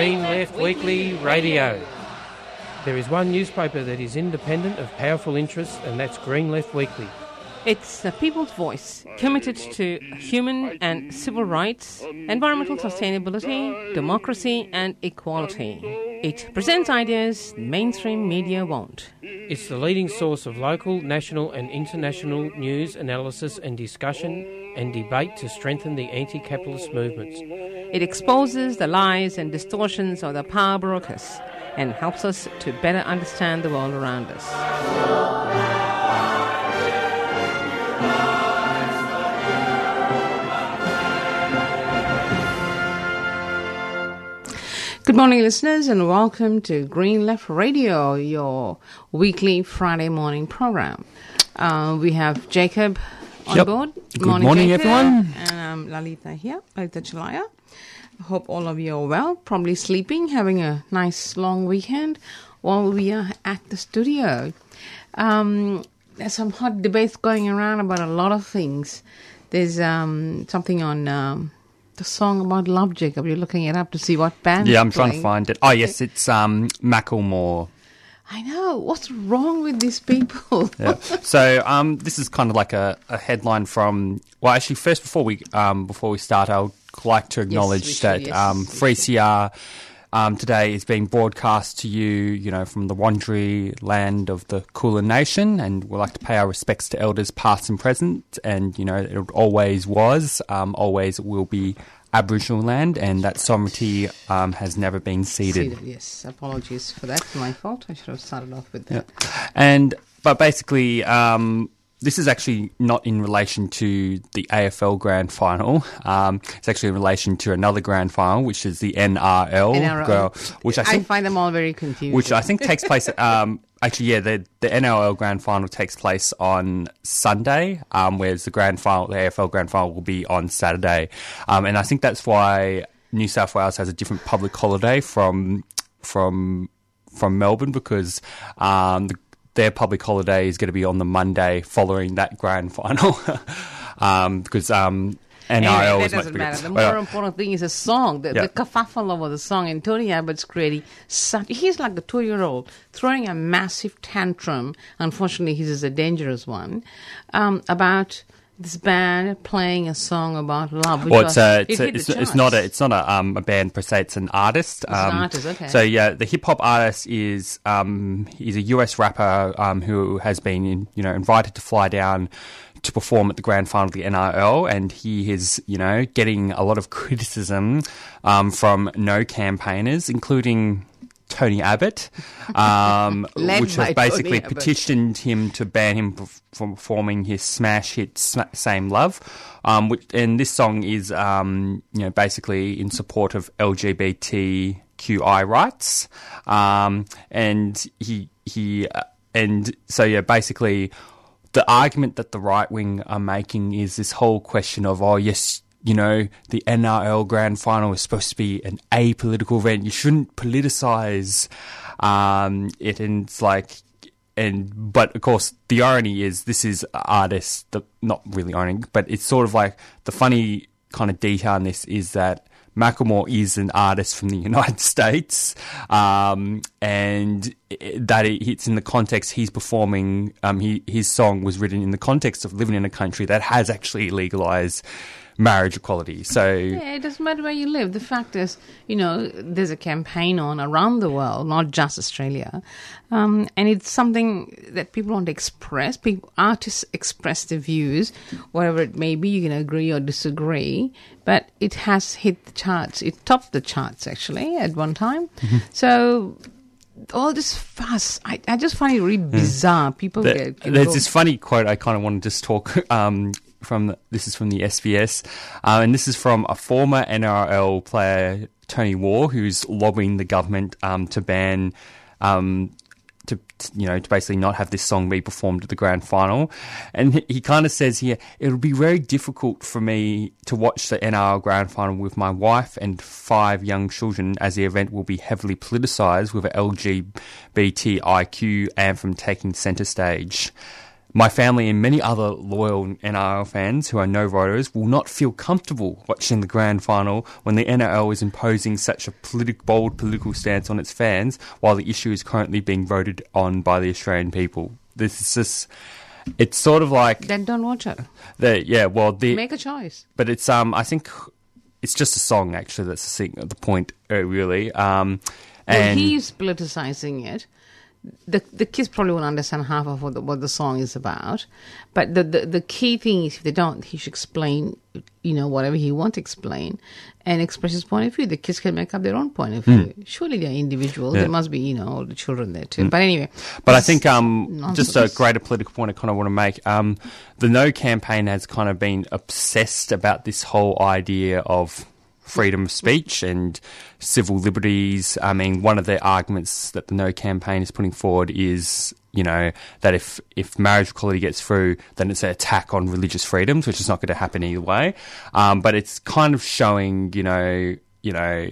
Green Left Weekly Radio. There is one newspaper that is independent of powerful interests, and that's Green Left Weekly. It's the people's voice, committed to human and civil rights, environmental sustainability, democracy, and equality. It presents ideas mainstream media won't. It's the leading source of local, national, and international news, analysis, and discussion and debate to strengthen the anti capitalist movements. It exposes the lies and distortions of the power brokers and helps us to better understand the world around us. Good morning, listeners, and welcome to Green Left Radio, your weekly Friday morning program. Uh, we have Jacob on Yep. board. Good morning, Jacob. everyone. And I'm Lalita here, Lalita Chalaya. Hope all of you are well, probably sleeping, having a nice long weekend while we are at the studio. Um, there's some hot debates going around about a lot of things. There's um, something on um, the song about love, Jacob. You're looking it up to see what band. Yeah, I'm trying to find it. Oh, yes, it's um, Macklemore. I know. What's wrong with these people? Yeah. so um, this is kind of like a, a headline from. Well, actually, first before we um, before we start, I would like to acknowledge we should, that yes, um, we 3CR um, today is being broadcast to you, you know, from the Wurundjeri land of the Kulin Nation, and we'd like to pay our respects to elders past and present, and you know, it always was, um, always will be. Aboriginal land, and that sovereignty um, has never been ceded. Ceded, yes. Apologies for that. My fault. I should have started off with that. And but basically, um, this is actually not in relation to the AFL Grand Final. Um, it's actually in relation to another Grand Final, which is the NRL, NRL. Which I I think, find them all very confusing. which I think takes place. Um, actually, yeah, the the NRL Grand Final takes place on Sunday, um, whereas the Grand Final, the AFL Grand Final, will be on Saturday. Um, and I think that's why New South Wales has a different public holiday from from from Melbourne because um, the, their public holiday is going to be on the Monday following that grand final. um, because um, NRL Anyway, that is much doesn't matter. The Well, more important thing is the song, the, Yeah. the kerfuffle of the song. And Tony Abbott's creating such. He's like a two-year-old throwing a massive tantrum. Unfortunately, his is a dangerous one um, about this band playing a song about love. Well, it's a, it's, a, it's, it's not a it's not a um a band per se. It's an artist. an Um, artist, okay. So yeah, the hip hop artist is um he's a US rapper um who has been in, you know invited to fly down to perform at the grand final of the NRL, and he is you know getting a lot of criticism um from no campaigners, including. Tony Abbott, um, which has basically petitioned him to ban him from performing his smash hit "Same Love," um, which, and this song is, um, you know, basically in support of LGBTQI rights, um, and he he uh, and so yeah, basically, the argument that the right wing are making is this whole question of oh yes. You know, the NRL grand final is supposed to be an apolitical event. You shouldn't politicize um, it. And it's like, and but of course the irony is this is artists the not really irony but it's sort of like the funny kind of detail in this is that Macklemore is an artist from the United States, um, and that it- it's in the context he's performing. Um, he, his song was written in the context of living in a country that has actually legalized marriage equality. So Yeah, it doesn't matter where you live. The fact is, you know, there's a campaign on around the world, not just Australia, um, and it's something that people want to express. People, artists express their views, whatever it may be. You can agree or disagree, but it has hit the charts. It topped the charts actually at one time. So. All this fuss, I, I just find it really bizarre. People There- get, there's this funny quote I kind of want to just talk um, from. The, this is from the SBS, uh, and this is from a former NRL player, Tony War, who's lobbying the government um, to ban. Um, to you know to basically not have this song be performed at the grand final, and he, he kind of says here it'll be very difficult for me to watch the NRL grand final with my wife and five young children, as the event will be heavily politicised with an LGBTIQ anthem taking centre stage. My family and many other loyal NRL fans who are no voters will not feel comfortable watching the grand final when the NRL is imposing such a politi- bold political stance on its fans while the issue is currently being voted on by the Australian people. This is just. It's sort of like Then don't watch it. the yeah. Well, the Make a choice. but it's um I think it's just a song actually. That's the, thing, the point uh, really. Um, Well, and he's politicizing it. The the kids probably won't understand half of what the, what the song is about, but the, the the key thing is if they don't, he should explain, you know, whatever he wants to explain, and express his point of view. The kids can make up their own point of view. Surely they're individuals. Yeah. There must be, you know, all the children there too. But anyway, But I think um, just a greater political point I kind of want to make. Um, the No campaign has kind of been obsessed about this whole idea of freedom of speech and civil liberties. I mean, one of the arguments that the No campaign is putting forward is, you know, that if if marriage equality gets through, then it's an attack on religious freedoms, which is not going to happen either way. Um, but it's kind of showing, you know, you know.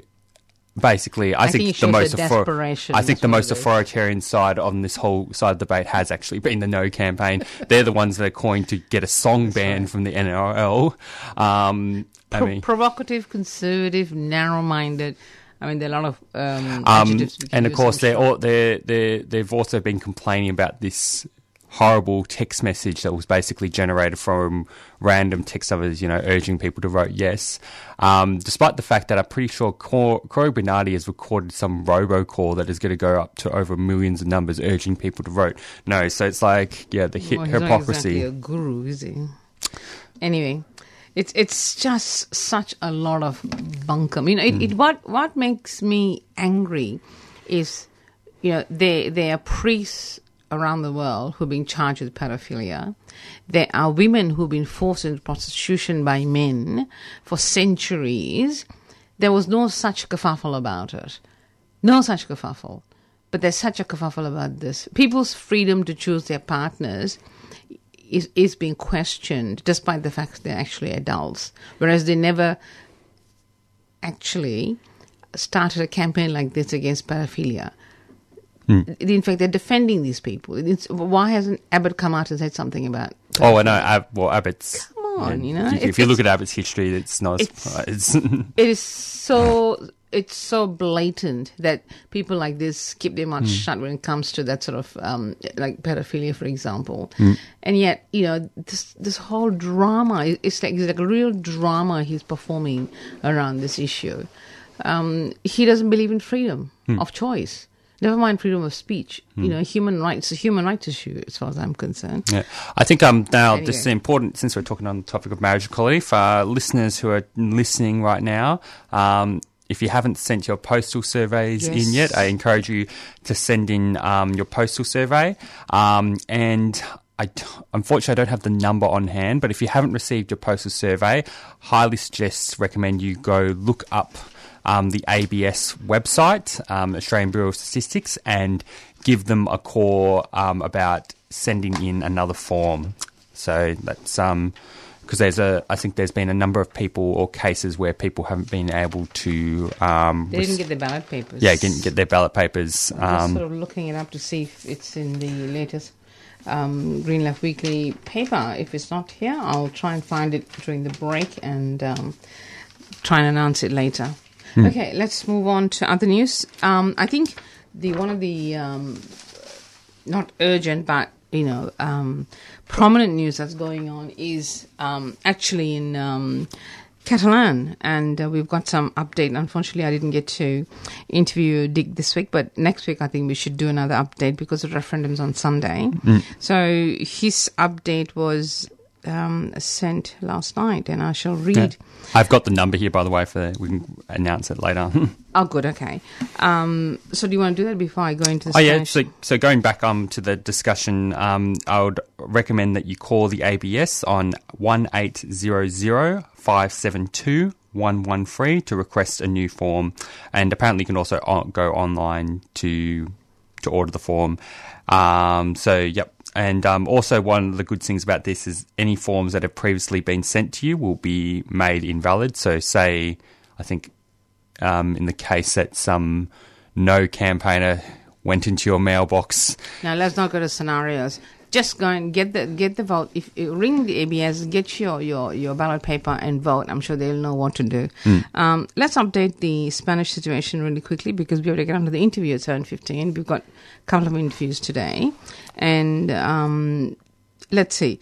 Basically, I, I think think, the most author- I think the most authoritarian side on this whole side of the debate has actually been the No campaign. They're the ones that are calling to get a song banned from the NRL. Um, I mean, provocative, conservative, narrow-minded. I mean, there are a lot of um, um, adjectives we can and of course, they're all, they're, they're, they've also been complaining about this horrible text message that was basically generated from random text others, you know, urging people to vote yes. Um, despite the fact that I'm pretty sure Cor- Cory Bernardi has recorded some robocall that is going to go up to over millions of numbers urging people to vote no. So it's like, yeah, the Well, he's not hypocrisy. exactly a guru, is he? Anyway, it's it's just such a lot of bunkum. You know, it, Hmm. it what what makes me angry is, you know, there there are priests around the world who've been charged with pedophilia. There are women who've been forced into prostitution by men for centuries. There was no such kerfuffle about it. No such kerfuffle. But there's such a kerfuffle about this. People's freedom to choose their partners is, is being questioned despite the fact they're actually adults. Whereas they never actually started a campaign like this against pedophilia. In fact, they're defending these people. It's, why hasn't Abbott come out and said something about? Oh, I know. Ab- well, Abbott's. Come on, you know, If, if you look at Abbott's history, it's not. It's- It is so it's so blatant that people like this keep their mouth shut when it comes to that sort of um, like pedophilia, for example. And yet, you know, this this whole drama is it's like it's like a real drama he's performing around this issue. Um, he doesn't believe in freedom of choice. Never mind freedom of speech. You know, human rights, a human rights issue, as far as I'm concerned. Yeah, I think um now this is important since we're talking on the topic of marriage equality for our listeners who are listening right now. Um, if you haven't sent your postal surveys in yet, I encourage you to send in um, your postal survey. Um, and I t- unfortunately I don't have the number on hand, but if you haven't received your postal survey, highly suggest recommend you go look up um, the ABS website, um, Australian Bureau of Statistics, and give them a call um, about sending in another form. So that's um because there's a I think there's been a number of people or cases where people haven't been able to um They didn't get the ballot papers. yeah didn't get their ballot papers I'm um sort of looking it up to see if it's in the latest um, Green Left Weekly paper. If it's not here, I'll try and find it during the break and um, try and announce it later. Okay, let's move on to other news. Um, I think the one of the um, not urgent, but you know, um, prominent news that's going on is um, actually in um, Catalan, and uh, we've got some update. Unfortunately, I didn't get to interview Dick this week, but next week I think we should do another update because the referendum's on Sunday. So his update was um, sent last night, and I shall read. I've got the number here by the way for we can announce it later. Oh, good. Okay. Um, so do you want to do that before I go into the Oh yeah, so so going back um to the discussion, um, I would recommend that you call the ABS on one eight zero zero five seven two one one three to request a new form, and apparently you can also go online to to order the form. Um, so yep. And um, also, one of the good things about this is any forms that have previously been sent to you will be made invalid. So, say, I think um, in the case that some no campaigner went into your mailbox. Now let's not go to scenarios. just go and get the get the vote. If ring the ABS, get your, your, your ballot paper and vote. I'm sure they'll know what to do. Um, let's update the Spanish situation really quickly because we have to get on to the interview at 7.15. We've got a couple of interviews today. And um, let's see.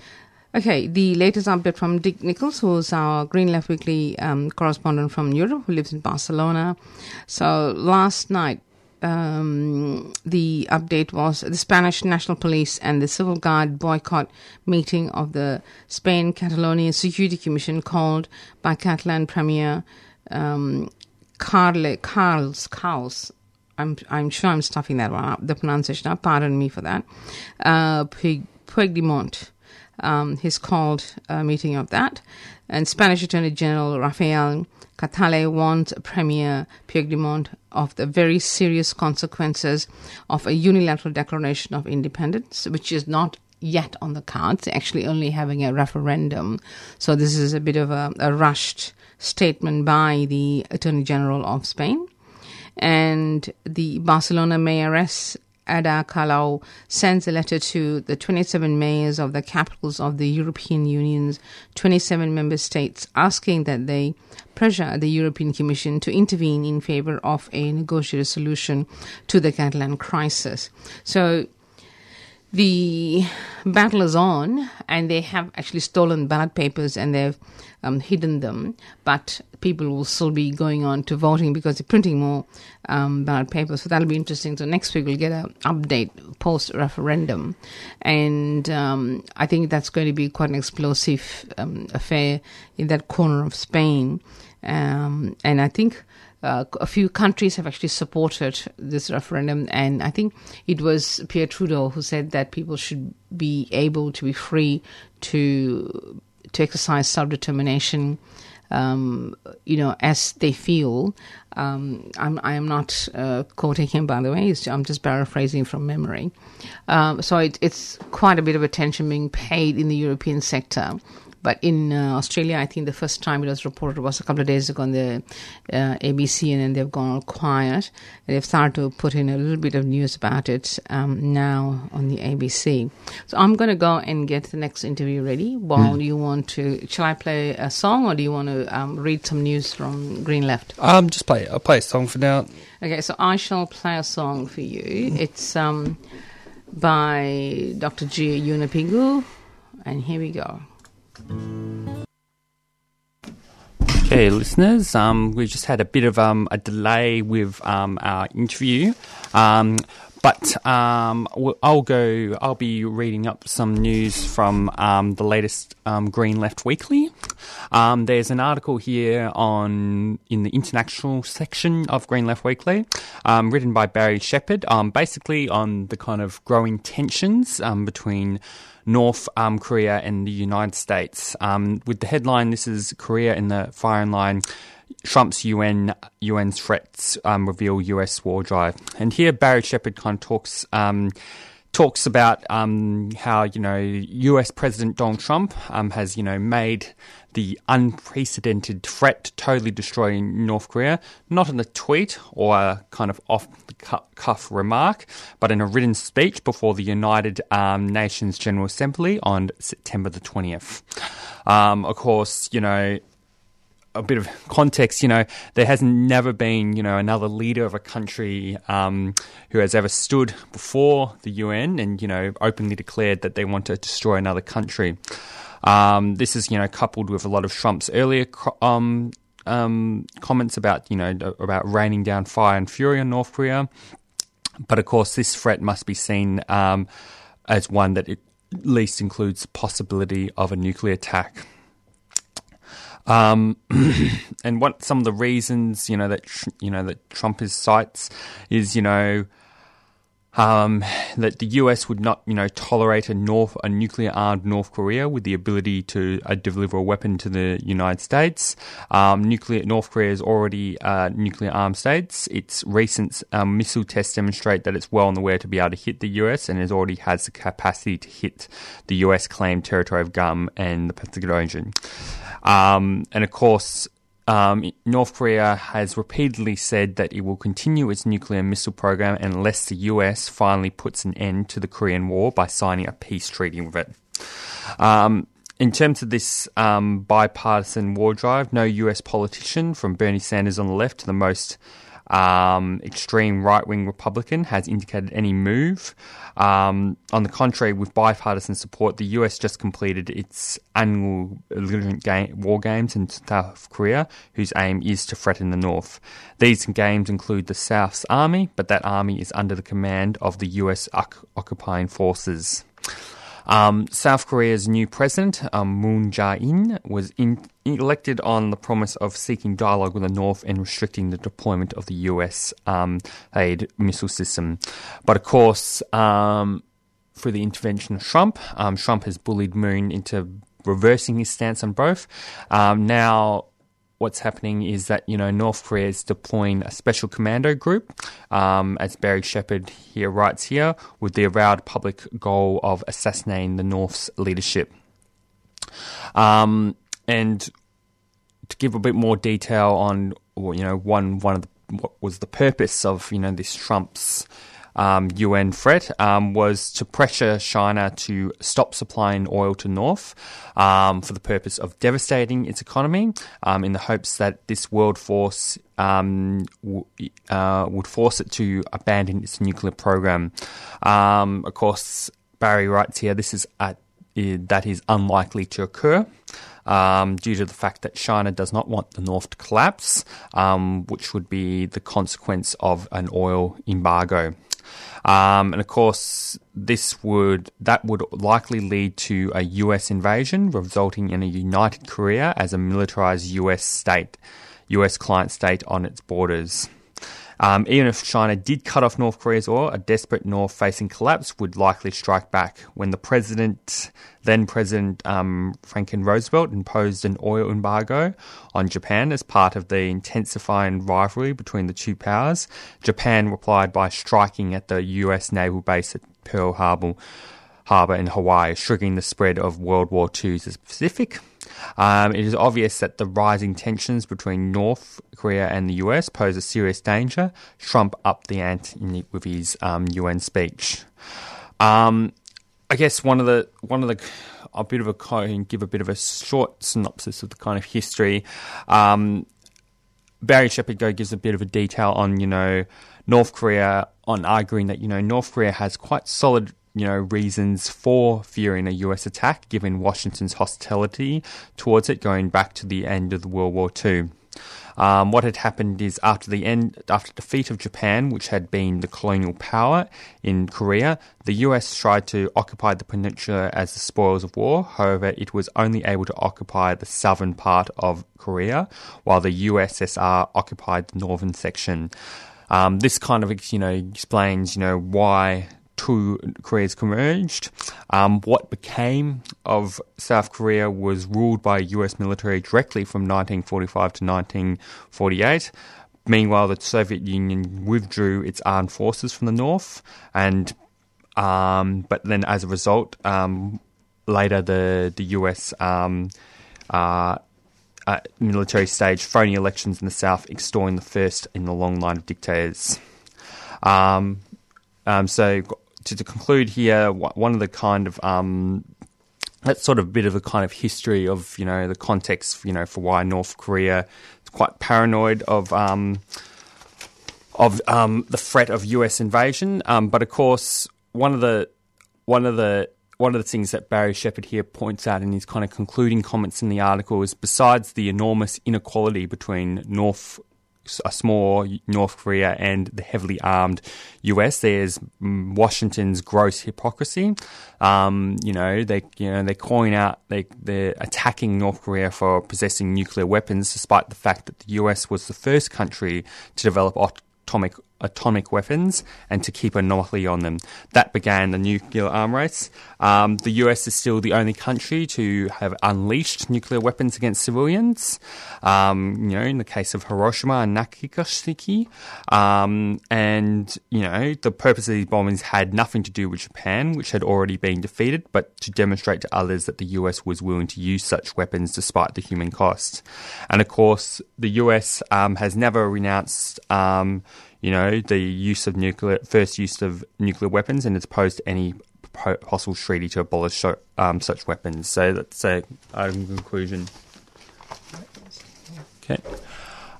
Okay, the latest update from Dick Nichols, who's our Green Left Weekly um, correspondent from Europe, who lives in Barcelona. So last night, um, the update was the Spanish National Police and the Civil Guard boycott meeting of the Spain Catalonia Security Commission called by Catalan Premier um, Carle, Carles, Carles. I'm, I'm sure I'm stuffing that one up, the pronunciation up. Pardon me for that. Uh, Puigdemont. Um, called a meeting of that. And Spanish Attorney General Rafael Catalá warned Premier Puigdemont of the very serious consequences of a unilateral declaration of independence, which is not yet on the cards, actually only having a referendum. So this is a bit of a, a rushed statement by the Attorney General of Spain. And the Barcelona mayoress Ada Colau sends a letter to the 27 mayors of the capitals of the European Union's 27 member states asking that they pressure the European Commission to intervene in favor of a negotiated solution to the Catalan crisis. So the battle is on, and they have actually stolen ballot papers and they've um, hidden them. But people will still be going on to voting because they're printing more um, ballot papers. So that'll be interesting. So next week we'll get an update post referendum, and um, I think that's going to be quite an explosive um, affair in that corner of Spain. Um, and I think uh, a few countries have actually supported this referendum, and I think it was Pierre Trudeau who said that people should be able to be free to to exercise self determination. Um, you know, as they feel. Um, I'm, I am not uh, quoting him, by the way. I'm just paraphrasing from memory. Um, so it, it's quite a bit of attention being paid in the European sector but in uh, Australia, I think the first time it was reported was a couple of days ago on the uh, ABC, and then they've gone all quiet. They've started to put in a little bit of news about it um, now on the ABC. So I'm going to go and get the next interview ready. While mm. you want to, shall I play a song, or do you want to um, read some news from Green Left? Um, just play. I'll play a song for now. Okay, so I shall play a song for you. It's um by Dr. G. Yunupingu, and here we go. Okay, listeners, um, we just had a bit of um, a delay with um, our interview, um, but um, I'll go. I'll be reading up some news from um, the latest Green Left Weekly. there's an article here on in the international section of Green Left Weekly, written by Barry Sheppard, basically on the kind of growing tensions between. North um, Korea and the United States. Um, with the headline, this is Korea in the firing line. Trump's UN UN's threats um, reveal US war drive. And here Barry Sheppard kind of talks um, talks about um, how you know U.S. President Donald Trump um, has you know made the unprecedented threat to totally destroy North Korea, not in a tweet or a kind of off the cuff remark, but in a written speech before the United um, Nations General Assembly on September the 20th. Um, of course, you know, a bit of context, you know, there has never been, you know, another leader of a country um, who has ever stood before the UN and, you know, openly declared that they want to destroy another country. Um, this is, you know, coupled with a lot of Trump's earlier um, um, comments about, you know, about raining down fire and fury on North Korea. But of course, this threat must be seen um, as one that at least includes possibility of a nuclear attack. Um, and what some of the reasons, you know, that you know that Trump is cites is, you know, um, that the US would not, you know, tolerate a North a nuclear armed North Korea with the ability to uh, deliver a weapon to the United States. Um, nuclear North Korea is already uh, nuclear armed states. Its recent um, missile tests demonstrate that it's well on the way to be able to hit the US and it already has the capacity to hit the US claimed territory of Guam and the Pacific Ocean. Um, and of course, um, North Korea has repeatedly said that it will continue its nuclear missile program unless the US finally puts an end to the Korean War by signing a peace treaty with it. Um, in terms of this um, bipartisan war drive, no US politician, from Bernie Sanders on the left to the most um, extreme right wing Republican, has indicated any move. Um, on the contrary, with bipartisan support, the US just completed its annual game, war games in South Korea, whose aim is to threaten the North. These games include the South's army, but that army is under the command of the US occupying forces. Um, South Korea's new president, um, Moon Jae-in, was in, elected on the promise of seeking dialogue with the North and restricting the deployment of the US um, THAAD missile system. But of course, um, through the intervention of Trump, um, Trump has bullied Moon into reversing his stance on both. Um, now, what's happening is that you know North Korea is deploying a special commando group, um, as Barry Sheppard here writes here, with the avowed public goal of assassinating the North's leadership. Um, and to give a bit more detail on, you know, one one of the, what was the purpose of you know this Trump's um, UN threat um, was to pressure China to stop supplying oil to North um, for the purpose of devastating its economy um, in the hopes that this world force um, w- uh, would force it to abandon its nuclear program. Um, of course, Barry writes here this is that is unlikely to occur. Um, due to the fact that China does not want the North to collapse, um, which would be the consequence of an oil embargo. Um, and of course, this would that would likely lead to a US invasion, resulting in a united Korea as a militarized US state, US client state on its borders. Um, even if China did cut off North Korea's oil, a desperate North facing collapse would likely strike back. When the president, then President um, Franklin Roosevelt, imposed an oil embargo on Japan as part of the intensifying rivalry between the two powers, Japan replied by striking at the U.S. naval base at Pearl Harbor, Harbor in Hawaii, triggering the spread of World War II to the Pacific. Um, it is obvious that the rising tensions between North Korea and the US pose a serious danger. Trump upped the ante with his um, UN speech. Um, I guess one of the one of the a bit of a and give a bit of a short synopsis of the kind of history. Um, Barry Sheppard go gives a bit of a detail on you know North Korea on arguing that you know North Korea has quite solid you know, reasons for fearing a US attack, given Washington's hostility towards it going back to the end of World War II. Um, what had happened is after the end, after defeat of Japan, which had been the colonial power in Korea, the US tried to occupy the peninsula as the spoils of war. However, it was only able to occupy the southern part of Korea, while the USSR occupied the northern section. Um, this kind of, you know, explains, you know, why two Koreas converged. Um, what became of South Korea was ruled by US military directly from 1945 to 1948. Meanwhile, the Soviet Union withdrew its armed forces from the north, and um, but then as a result, um, later the the US um, uh, uh, military staged phony elections in the south, extorting the first in the long line of dictators. Um, um, so to, to conclude here, one of the kind of um, that's sort of a bit of a kind of history of you know the context you know for why North Korea is quite paranoid of um, of um, the threat of U.S. invasion. Um, but of course, one of the one of the one of the things that Barry Sheppard here points out in his kind of concluding comments in the article is besides the enormous inequality between North a small North Korea and the heavily armed US. There's Washington's gross hypocrisy. Um, you know, they you know they calling out they they're attacking North Korea for possessing nuclear weapons, despite the fact that the US was the first country to develop atomic atomic weapons and to keep a monopoly on them. That began the nuclear arm race. Um, the US is still the only country to have unleashed nuclear weapons against civilians. Um, you know, in the case of Hiroshima and Nagasaki, um, and you know, the purpose of these bombings had nothing to do with Japan, which had already been defeated, but to demonstrate to others that the US was willing to use such weapons despite the human cost. And of course, the US um, has never renounced um, you know, the use of nuclear, first use of nuclear weapons, and it's opposed to any possible treaty to abolish um, such weapons. So that's a um, conclusion. Okay. All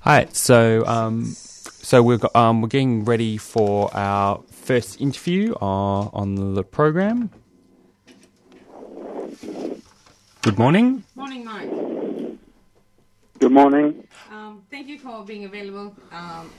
right. So, um, so we're um, we're getting ready for our first interview uh, on the program. Good morning. Morning, Mike. Good morning. Um, thank you for being available um,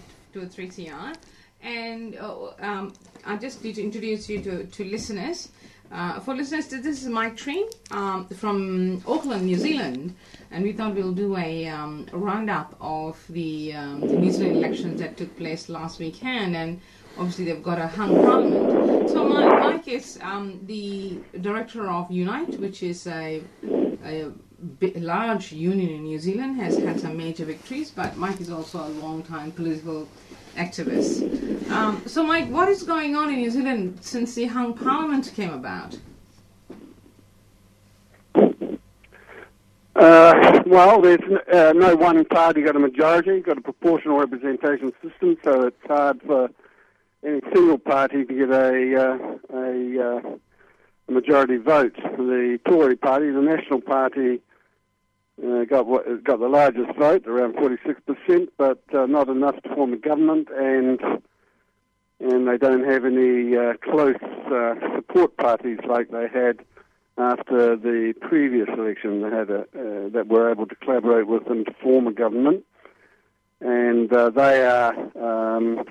to 3CR. And uh, um, I just need to introduce you to, to listeners. Uh, for listeners, this is Mike Treen um, from Auckland, New Zealand, and we thought we'll do a, um, roundup of the, um, the, New Zealand elections that took place last weekend, and obviously they've got a hung parliament. So Mike, Mike is um, the director of Unite, which is a, a large union in New Zealand, has had some major victories, but Mike is also a long-time political activist. Um, so, Mike, what is going on in New Zealand since the hung parliament came about? Uh, well, there's uh, no one party got a majority, got a proportional representation system, so it's hard for any single party to get a, uh, a, uh, a majority vote. The Tory party, the National Party, uh, got what, got the largest vote, around 46%, but uh, not enough to form a government, and and they don't have any uh, close uh, support parties like they had after the previous election. They had a, uh, that were able to collaborate with them to form a government, and they are um,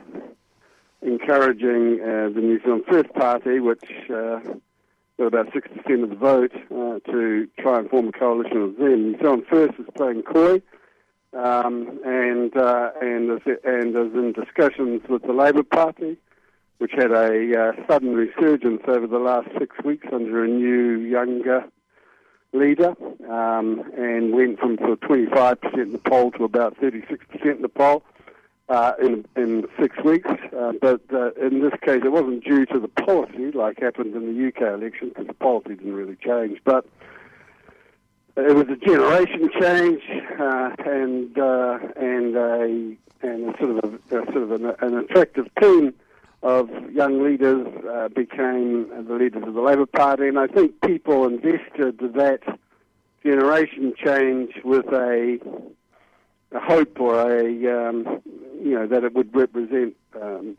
encouraging the New Zealand First Party, which about 60% of the vote uh, to try and form a coalition with them. New Zealand First is playing coy um, and, uh, and, is, and is in discussions with the Labour Party, which had a uh, sudden resurgence over the last six weeks under a new, younger leader um, and went from sort of 25% in the poll to about 36% in the poll uh, in in six weeks. Uh, but uh, in this case, it wasn't due to the policy like happened in the UK election because the policy didn't really change. But it was a generation change uh, and uh, and a and a sort of a, a sort of an, an, attractive team of young leaders uh, became the leaders of the Labour Party, and I think people invested that generation change with a a hope or a um, you know that it would represent um,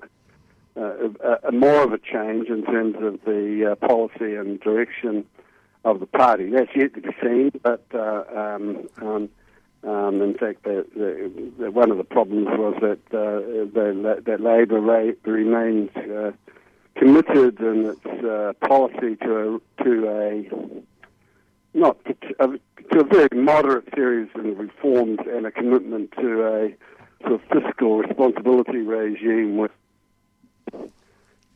uh, a, a, more of a change in terms of the uh, policy and direction of the party. That's yet to be seen, but uh, um, um, um in fact, the, the, one of the problems was that uh, the, that Labor remains uh, committed in its uh, policy to a, to a not a, to a very moderate series of reforms and a commitment to a sort of fiscal responsibility regime with, um,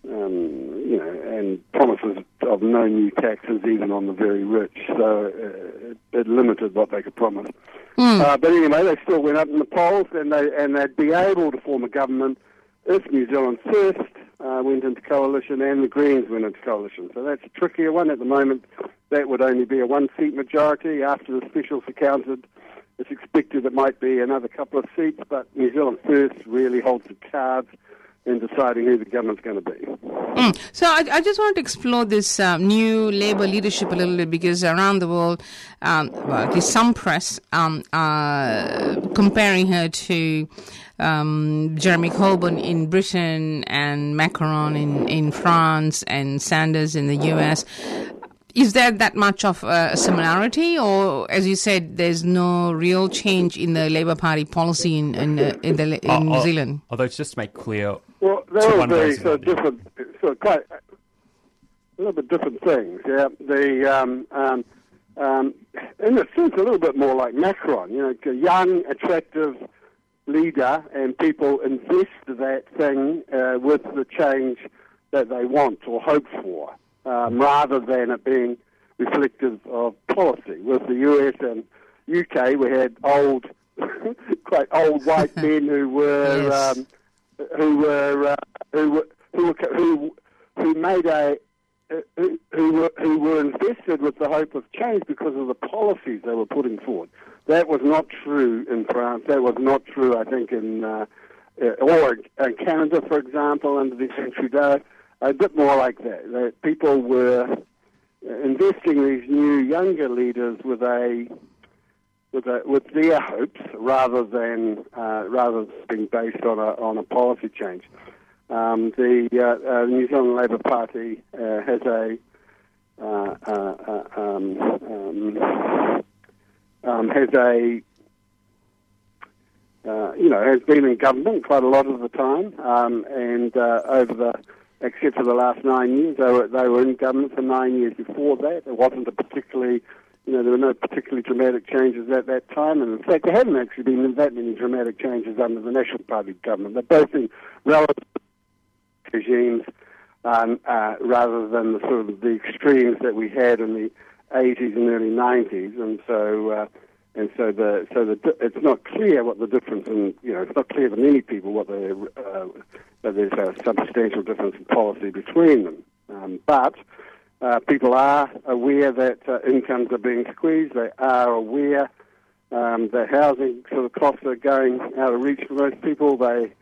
you know, and promises of no new taxes even on the very rich. So uh, it limited what they could promise. Mm. Uh, but anyway, they still went up in the polls, and they and they'd be able to form a government if New Zealand First uh, went into coalition and the Greens went into coalition. So that's a trickier one at the moment. That would only be a one-seat majority after the specials are counted. It's expected it might be another couple of seats, but New Zealand First really holds the cards in deciding who the government's going to be. Mm. So I, I, just want to explore this um, new Labour leadership a little bit because around the world, um, well, there's some press um, uh, comparing her to um, Jeremy Corbyn in Britain and Macron in, in France and Sanders in the US. Is there that much of a similarity, or as you said, there's no real change in the Labour Party policy in in, uh, in, the, in uh, New uh, Zealand? Although, just to make clear, well, they were very so different, so quite a little bit different things. Yeah, the um, um, um, in a sense, a little bit more like Macron. You know, a young, attractive leader and people invest that thing uh, with the change that they want or hope for, um, rather than it being reflective of policy. With the US and UK, we had old, quite old white men who were Yes. um, who were uh, who were who who made a uh, who, who were who were invested with the hope of change because of the policies they were putting forward. That was not true in France. That was not true, I think, in uh, uh, or in Canada, for example, under the Trudeau. A bit more like that. That people were investing these new younger leaders with a with a, with their hopes rather than uh, rather than being based on a on a policy change. Um, the uh, uh, New Zealand Labour Party uh, has a uh, uh, um, um, um, has a you know has been in government quite a lot of the time, um, and over the except for the last nine years, they were they were in government for nine years before that. It wasn't a particularly you know, there were no particularly dramatic changes at that time, and in fact, there hadn't actually been that many dramatic changes under the National Party government. They're both in relative regimes, um, uh, rather than the sort of the extremes that we had in the 80s and early 90s, and so. Uh, and so the so the it's not clear what the difference in you know it's not clear to many people what the uh, that there's a substantial difference in policy between them. Um, but uh, people are aware that uh, incomes are being squeezed. They are aware um, that housing sort of costs are going out of reach for most people. They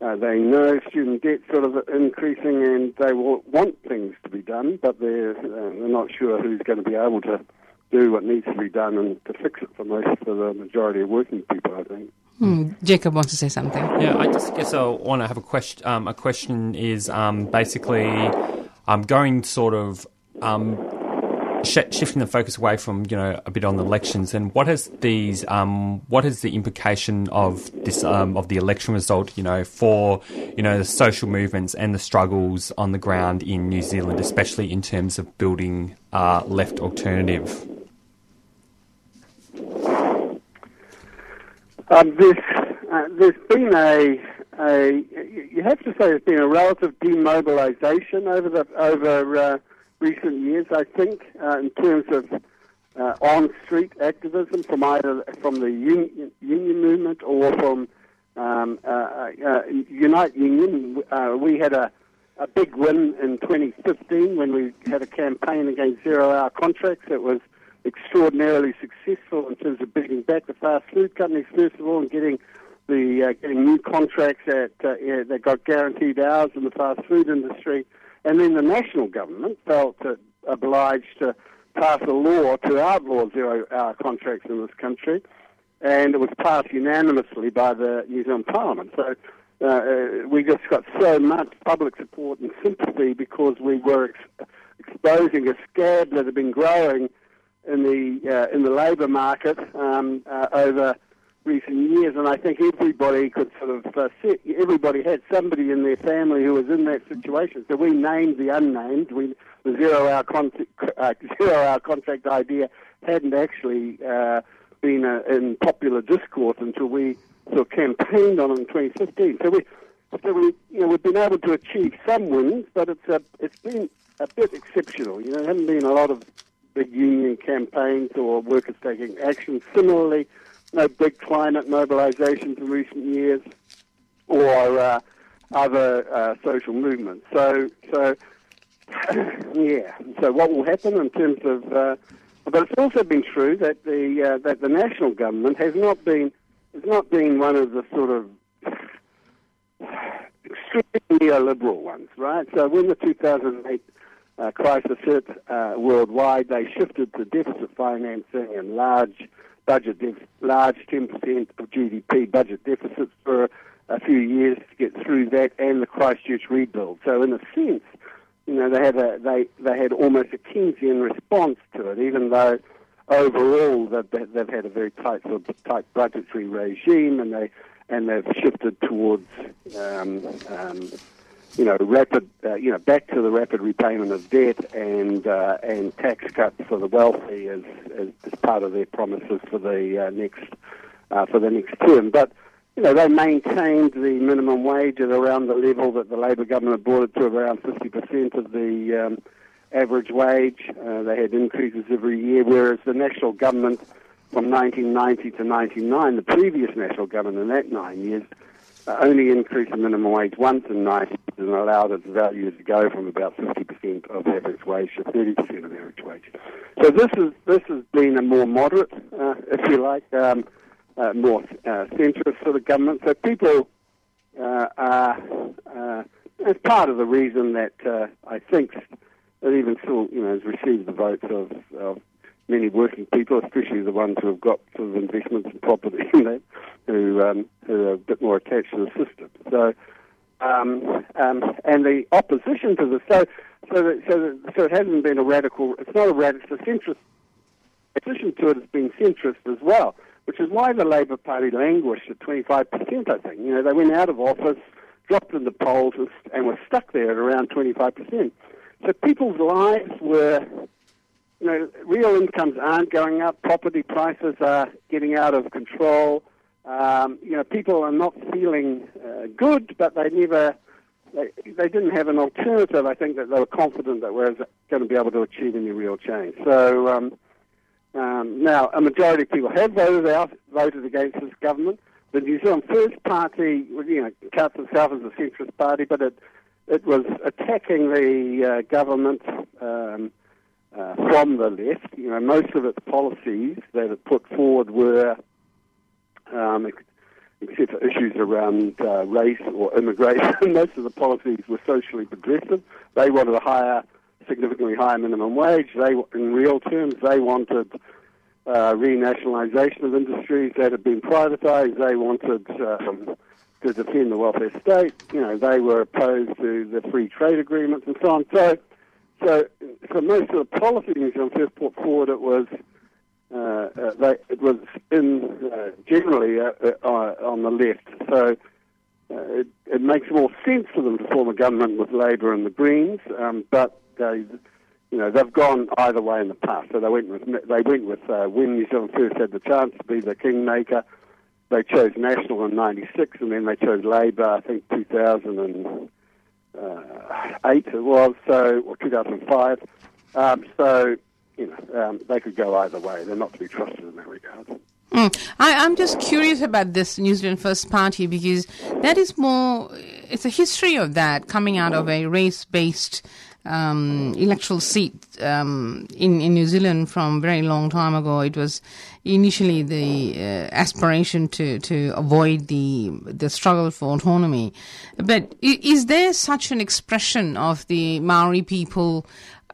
uh, they know student debt sort of increasing, and they will want things to be done, but they're uh, they're not sure who's going to be able to do what needs to be done and to fix it for most for the majority of working people. I think. Hmm. Jacob wants to say something. Yeah, I just guess I want to have a question. Um, a question is um, basically um, going sort of um, sh- shifting the focus away from you know a bit on the elections and what has these um, what is the implication of this um, of the election result you know for you know the social movements and the struggles on the ground in New Zealand, especially in terms of building uh, left alternative. Um, there's, uh, there's been a, a, you have to say there's been a relative demobilisation over the over uh, recent years. I think uh, in terms of uh, on-street activism from either from the union, union movement or from um, uh, uh, Unite Union. Uh, we had a, a big win in 2015 when we had a campaign against zero-hour contracts. It was extraordinarily successful in terms of beating back the fast food companies first of all and getting the uh, getting new contracts that uh, that got guaranteed hours in the fast food industry, and then the national government felt obliged to pass a law to outlaw zero-hour contracts in this country, and it was passed unanimously by the New Zealand Parliament. So. Uh, uh, we just got so much public support and sympathy because we were ex- exposing a scab that had been growing in the uh, in the labour market um, uh, over recent years, and I think everybody could sort of uh, sit, everybody had somebody in their family who was in that situation. So we named the unnamed. We the zero hour con- uh, zero hour contract idea hadn't actually uh, been uh, in popular discourse until we sort of campaigned on it in 2015. So we so we you know we've been able to achieve some wins, but it's a, it's been a bit exceptional. You know, there haven't been a lot of big union campaigns or workers taking action. Similarly, no big climate mobilisations in recent years or uh, other uh, social movements. So, so yeah. So, what will happen in terms of? Uh, but it's also been true that the uh, that the national government has not been has not been one of the sort of extremely neoliberal ones, right? So when the 2008 uh, crisis hit uh, worldwide, they shifted to deficit financing and large budget, def- large 10% of GDP budget deficits for a few years to get through that and the Christchurch rebuild. So in a sense, you know, they had a they they had almost a Keynesian response to it, even though overall they've, they've had a very tight sort of tight budgetary regime, and they and they've shifted towards um, um, you know rapid uh, you know back to the rapid repayment of debt and uh, and tax cuts for the wealthy as, as as part of their promises for the uh, next uh, for the next term, but. you know, they maintained the minimum wage at around the level that the Labor government brought it to around 50% of the um, average wage. Uh, they had increases every year, whereas the national government from 1990 to 99, the previous national government in that nine years, only increased the minimum wage once in 90 and allowed its value to go from about 50% of average wage to 30% of average wage. So this is this has been a more moderate, uh, if you like, um, uh, more uh, centrist sort of government. So people uh, are, uh, as part of the reason that uh, I think that even still, you know, has received the votes of, of many working people, especially the ones who have got sort of investments and property in that, who um, who are a bit more attached to the system. So, um, um, and the opposition to this, so so that, so that, so it hasn't been a radical. It's not a radical. It's centrist. Opposition to it has been centrist as well, which is why the Labor Party languished at 25 percent. I think you know they went out of office, dropped in the polls, and were stuck there at around 25 percent. So people's lives were you know, real incomes aren't going up. Property prices are getting out of control. Um, you know, people are not feeling uh, good, but they never, they, they didn't have an alternative. I think that they were confident that we're going to be able to achieve any real change. So um, um, now, a majority of people have voted out, voted against this government. The New Zealand First Party, you know, counts itself as a centrist party, but it it was attacking the uh, government. Um, uh, from the left. You know, most of its policies that it put forward were, um, except for issues around uh, race or immigration, most of the policies were socially progressive. They wanted a higher, significantly higher minimum wage. They, in real terms, they wanted uh, renationalisation of industries that had been privatised. They wanted um, to defend the welfare state. You know, they were opposed to the free trade agreements and so on. So so, for most of the New Zealand first put forward, it was uh, uh, they, it was in uh, generally uh, uh, on the left. So uh, it, it, makes more sense for them to form a government with Labor and the Greens, um, but they, you know, they've gone either way in the past. So they went with they went with when New Zealand first had the chance to be the kingmaker. They chose National in '96, and then they chose Labor. I think 2000 and uh, eight it was, so or 2005. Um, so you know um, they could go either way. They're not to be trusted in that regard. Mm. I, am just curious about this New Zealand First Party because that is more, it's a history of that coming out of a race based um, electoral seat um, in, in New Zealand from very long time ago. It was initially the uh, aspiration to, to avoid the the struggle for autonomy. But is there such an expression of the Maori people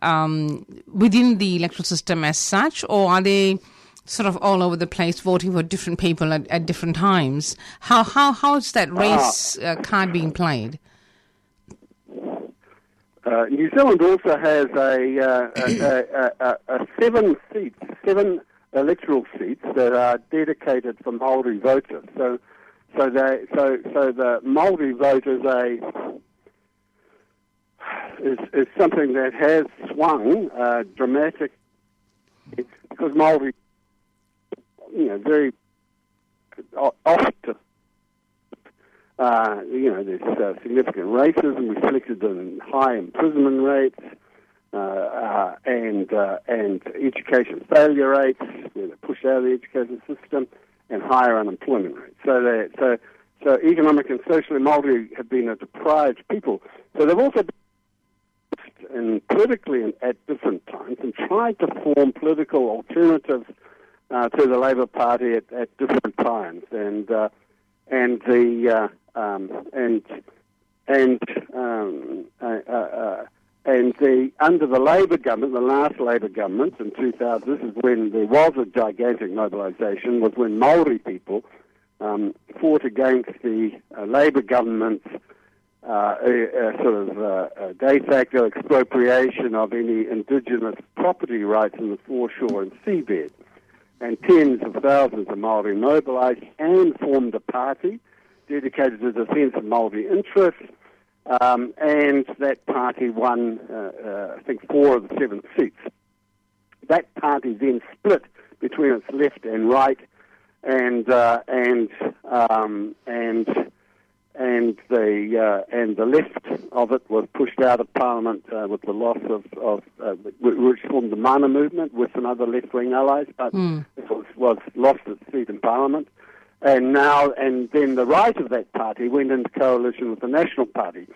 um, within the electoral system as such, or are they sort of all over the place voting for different people at, at different times? How how how is that race uh, card being played? Uh, New Zealand also has a, uh, a, a, a, seven seats, seven electoral seats that are dedicated for Maori voters. So, so they, so so the Maori vote is a is, is something that has swung uh, dramatic because Maori, you know, very often uh, you know, there's uh, significant racism reflected in high imprisonment rates uh, uh and uh, and education failure rates, you push out of the education system, and higher unemployment rates. So so so economic and socially Maori have been a deprived people. So they've also been and politically at different times and tried to form political alternatives uh, to the Labour Party at, at different times and and the um, and and um, uh, uh, uh, and the under the Labor government, the last Labor government in 2000, this is when there was a gigantic mobilisation, was when Maori people um, fought against the uh, Labor government's uh, sort of uh, de facto expropriation of any indigenous property rights in the foreshore and seabed. And tens of thousands of Maori mobilised and formed a party dedicated to the defence of Maori interests, um, and that party won, uh, uh, I think, four of the seven seats. That party then split between its left and right, and uh, and um, and and the uh, and the left of it was pushed out of Parliament uh, with the loss of, of uh, which formed the Mana movement with some other left wing allies, but Mm. it was, was lost its seat in Parliament. And now, and then the right of that party went into coalition with the National Party.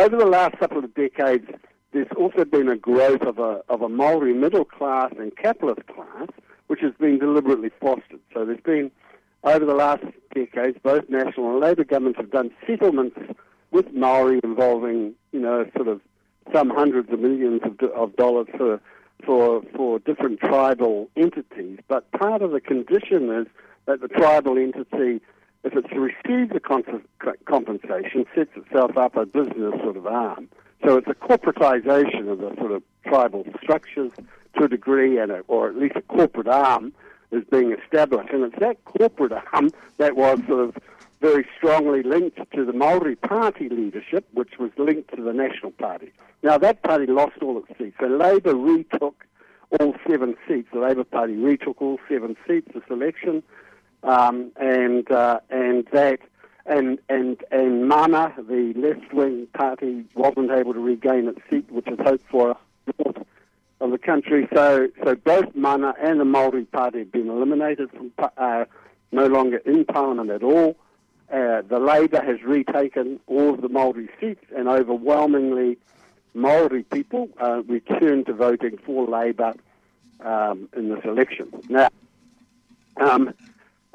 Over the last couple of decades, there's also been a growth of a of a Maori middle class and capitalist class, which has been deliberately fostered. So there's been over the last decades, both national and Labour governments have done settlements with Maori involving, you know, sort of some hundreds of millions of, of dollars for for for different tribal entities. But part of the condition is that the tribal entity, if it's received the con- compensation, sets itself up a business sort of arm. So it's a corporatization of the sort of tribal structures to a degree, and a, or at least a corporate arm is being established. And it's that corporate arm that was sort of very strongly linked to the Maori Party leadership, which was linked to the National Party. Now, that party lost all its seats, so Labour retook all seven seats. The Labour Party retook all seven seats this election, um, and uh, and that and and and Mana, the left-wing party, wasn't able to regain its seat, which is hoped for north of the country. So so both Mana and the Maori Party have been eliminated from uh, no longer in Parliament at all. Uh, the Labour has retaken all of the Maori seats, and overwhelmingly, Maori people uh, returned to voting for Labour um, in this election. Now, um,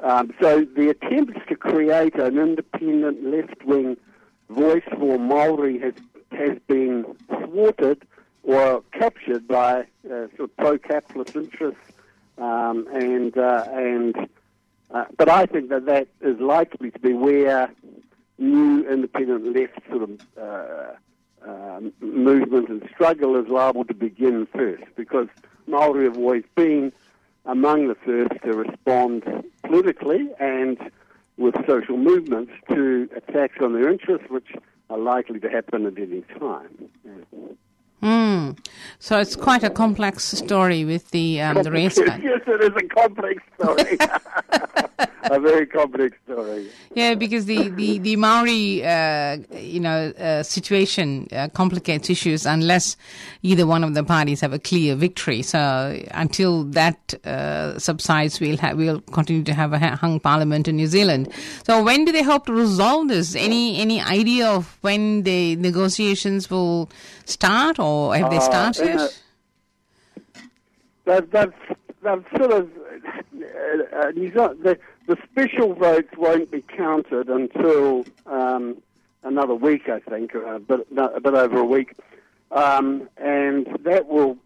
um, so the attempts to create an independent left-wing voice for Maori has has been thwarted or captured by uh, sort of pro-capitalist interests, um, and uh, and uh, but I think that that is likely to be where new independent left sort of uh, uh, movement and struggle is liable to begin first, because Maori have always been among the first to respond politically and with social movements to attacks on their interests, which are likely to happen at any time. Mm. So it's quite a complex story with the um, the race. yes, it is a complex story. a very complex story. Yeah, because the the the Maori, uh, you know, uh, situation uh, complicates issues unless either one of the parties have a clear victory. So until that uh, subsides, we'll have we'll continue to have a hung parliament in New Zealand. So when do they hope to resolve this? Any any idea of when the negotiations will start, or have they Uh, started? a- They've, they've, they've sort of uh, uh, the, the special votes won't be counted until um, another week, I think, uh, but no, a bit over a week, um, and that will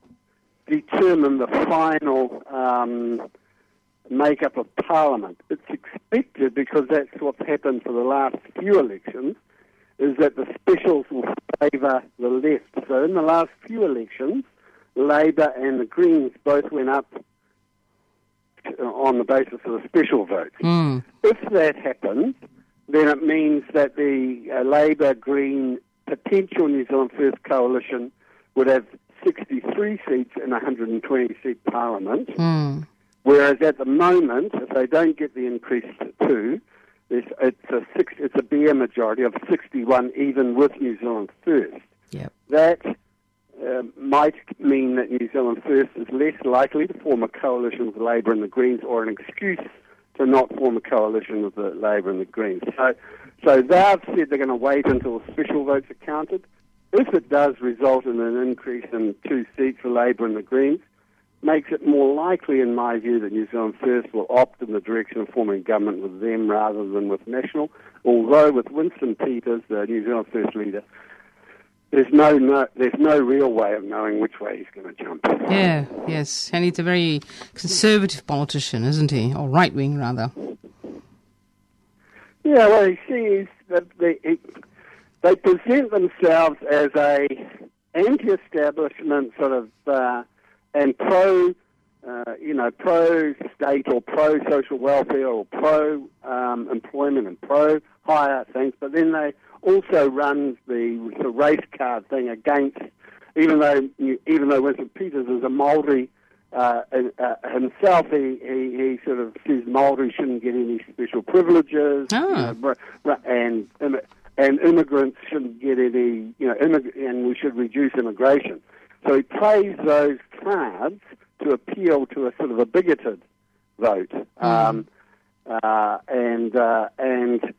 determine the final um, makeup of Parliament. It's expected because that's what's happened for the last few elections. Is that the specials will favour the left? So in the last few elections, Labor and the Greens both went up uh, on the basis of the special vote. Mm. If that happens, then it means that the uh, Labor Green potential New Zealand First coalition would have 63 seats in a 120 seat parliament. Mm. Whereas at the moment, if they don't get the increase to two, it's, it's a six, it's a bare majority of 61, even with New Zealand First. Yep. That uh, might mean that New Zealand First is less likely to form a coalition with Labor and the Greens, or an excuse to not form a coalition with the Labor and the Greens. So, so they've said they're going to wait until special votes are counted. If it does result in an increase in two seats for Labor and the Greens, makes it more likely, in my view, that New Zealand First will opt in the direction of forming government with them rather than with National. Although with Winston Peters, the New Zealand First leader, there's no, no there's no real way of knowing which way he's going to jump. Yeah, yes. And he's a very conservative politician, isn't he? Or right wing, rather. Yeah, well, he see, is that they they present themselves as a anti-establishment sort of uh, and pro, uh, you know, pro-state or pro-social welfare or pro um, employment and pro higher things, but then they also run the, the race card thing against, even though even though Winston Peters is a Maori uh, uh, himself, he, he, he sort of says Maori shouldn't get any special privileges, you know, and and immigrants shouldn't get any, you know, immig- and we should reduce immigration. So he plays those cards to appeal to a sort of a bigoted vote, um, uh, and uh, and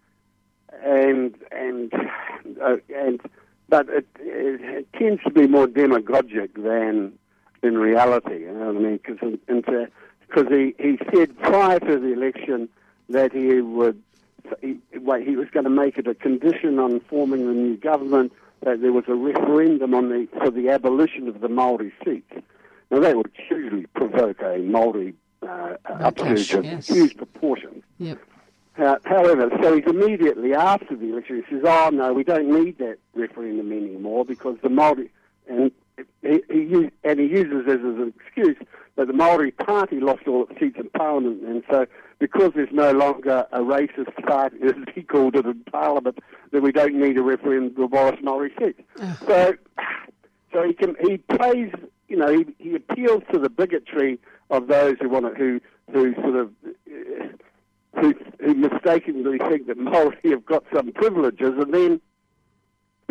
and and uh, and but it, it, it tends to be more demagogic than in reality. You know what I mean? Because he, he said prior to the election that he would he, well, he was going to make it a condition on forming the new government that there was a referendum on the for the abolition of the Maori seat. Now that would hugely provoke a Maori uh, upsurge of yes. huge proportions. Yep. Uh, however, so he's immediately after the election, he says, "Oh no, we don't need that referendum anymore because the Maori and he, he use, and he uses this as an excuse that the Maori Party lost all its seats in Parliament, and so because there's no longer a racist party, as he called it in Parliament, then we don't need a referendum to abolish Maori seats. So, so he can he plays, you know, he, he appeals to the bigotry of those who want to, who who sort of. Uh, who, who mistakenly think that Maori have got some privileges and then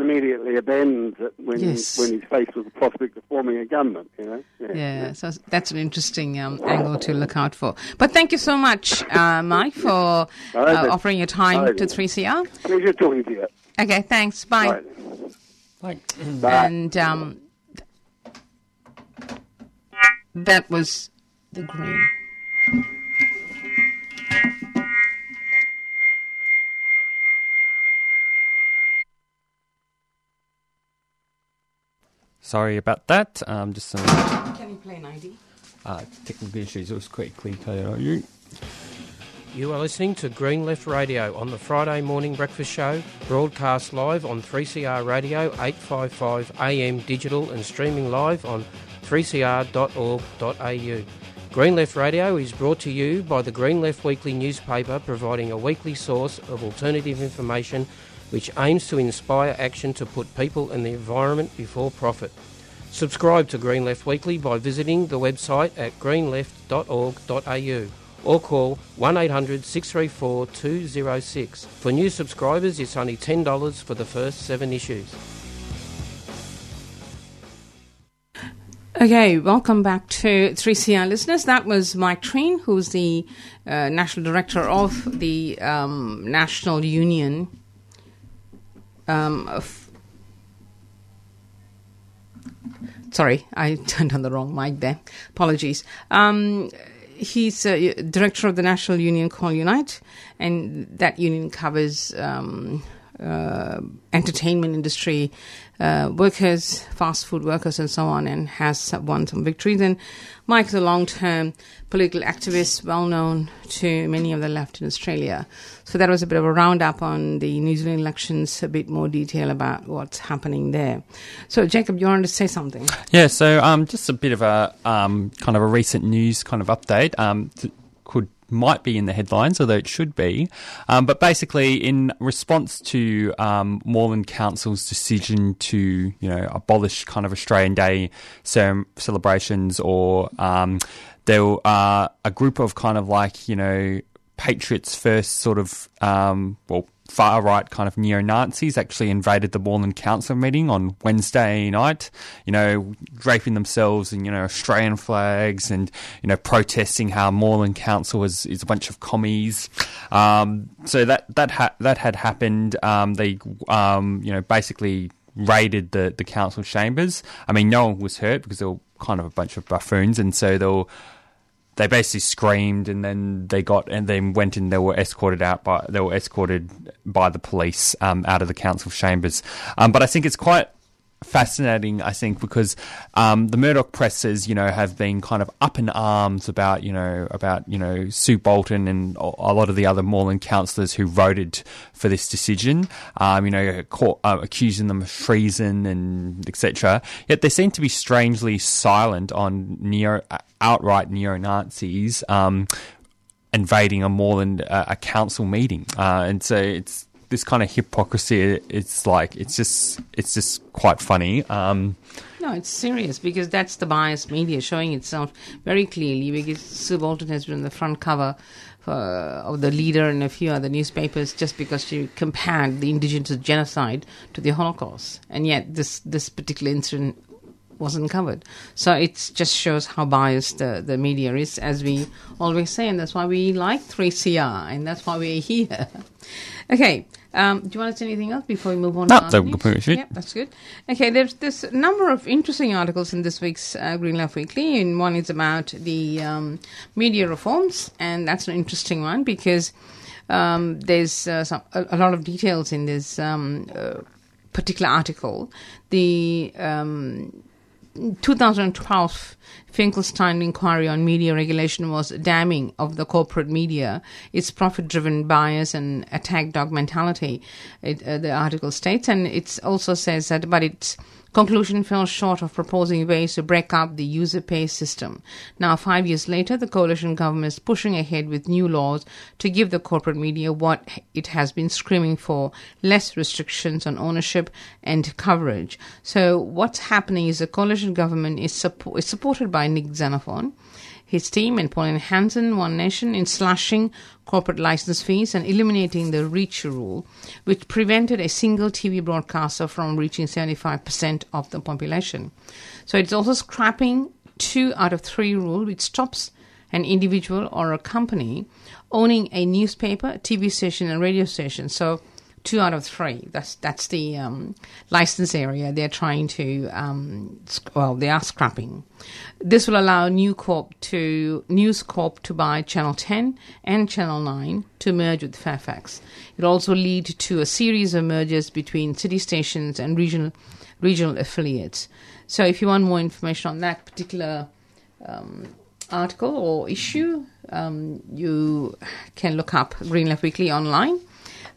immediately abandons it when, Yes. when he's faced with the prospect of forming a government, you know? Yeah, so that's an interesting um, angle to look out for. But thank you so much, uh, Mike, for uh, then. offering your time All right to 3CR. Pleasure talking to you. Okay, thanks. Bye. Right. Bye. And um, that was the green. Sorry about that. Um, just some Can you play an ID? uh, technical issues. It was quickly cut on you. You are listening to Green Left Radio on the Friday morning breakfast show, broadcast live on 3CR Radio 855 AM digital and streaming live on 3cr.org.au. Green Left Radio is brought to you by the Green Left Weekly newspaper, providing a weekly source of alternative information which aims to inspire action to put people and the environment before profit. Subscribe to Green Left Weekly by visiting the website at greenleft.org.au or call 1800 634 206. For new subscribers, it's only $10 for the first seven issues. Okay, welcome back to 3CR listeners. That was Mike Treen, who's the uh, National Director of the um, National Union um, of. Sorry, I turned on the wrong mic there. Apologies. Um, he's uh, director of the National Union called Unite, and that union covers um, uh, entertainment industry uh, workers, fast food workers, and so on, and has won some victories. And Mike's a long-term political activist, well known to many of the left in Australia. So that was a bit of a roundup on the New Zealand elections, a bit more detail about what's happening there. So, Jacob, you wanted to say something? Yeah, so um, just a bit of a um, kind of a recent news kind of update. Um, th- could might be in the headlines, although it should be. Um, but basically, in response to um, Moreland Council's decision to you know abolish kind of Australian Day ce- celebrations, or um, there are a group of kind of like you know Patriots First sort of um, well far right kind of neo Nazis actually invaded the Moreland Council meeting on Wednesday night, you know, draping themselves in, you know, Australian flags and, you know, protesting how Moreland Council is, is a bunch of commies. Um, so that, that, ha- that had happened. Um, they, um, you know, basically raided the, the council chambers. I mean, no one was hurt because they were kind of a bunch of buffoons. And so they were, they basically screamed and then they got and then went and they were escorted out by they were escorted by the police um, out of the council chambers. Um, but I think it's quite fascinating. I think because um, the Murdoch presses, you know, have been kind of up in arms about you know about you know Sue Bolton and a lot of the other Moreland councillors who voted for this decision. Um, you know, caught, uh, accusing them of treason and etc. Yet they seem to be strangely silent on neo outright neo Nazis. Um, invading a Moreland uh, a council meeting, uh, and so it's this kind of hypocrisy. It's like it's just it's just quite funny. Um, No, it's serious because that's the biased media showing itself very clearly. Because Sue Bolton has been the front cover of the leader and a few other newspapers just because she compared the indigenous genocide to the Holocaust, and yet this this particular incident wasn't covered. So it just shows how biased the, the media is, as we always say, and that's why we like 3CR, and that's why we're here. okay, um, do you want to say anything else before we move on? No, that pretty much that's good. Okay, there's this number of interesting articles in this week's uh, Green Left Weekly, and one is about the um, media reforms, and that's an interesting one because um, there's uh, some, a, a lot of details in this um, uh, particular article. The um, 2012 Finkelstein inquiry on media regulation was damning of the corporate media, its profit driven bias and attack dog mentality, it, uh, the article states. And it also says that, but its conclusion fell short of proposing ways to break up the user pay system. Now, five years later, the coalition government is pushing ahead with new laws to give the corporate media what it has been screaming for less restrictions on ownership and coverage. So, what's happening is the coalition government is, suppo- is supported by Nick Xenophon his team and Pauline Hanson, One Nation, in slashing corporate license fees and eliminating the reach rule, which prevented a single TV broadcaster from reaching 75% of the population. So it's also scrapping two out of three rule, which stops an individual or a company owning a newspaper, TV station, and radio station. So two out of three. That's that's the um, license area they're trying to um, well they are scrapping. This will allow New Corp to News Corp to buy Channel 10 and Channel 9 to merge with Fairfax. It also lead to a series of mergers between city stations and regional regional affiliates. So if you want more information on that particular um, article or issue, um, you can look up Green Left Weekly online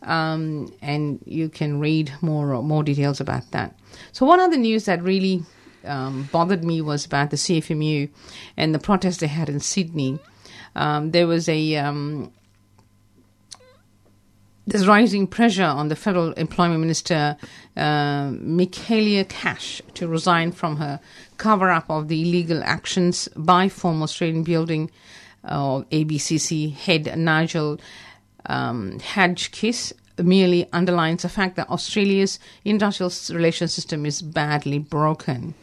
um, and you can read more more details about that. So one other news that really um, bothered me was about the CFMEU and the protest they had in Sydney. Um, there was a um, there's rising pressure on the federal employment minister, uh, Michaelia Cash, to resign from her cover up of the illegal actions by former Australian Building uh, ABCC head Nigel um, kiss merely underlines the fact that Australia's industrial relations system is badly broken.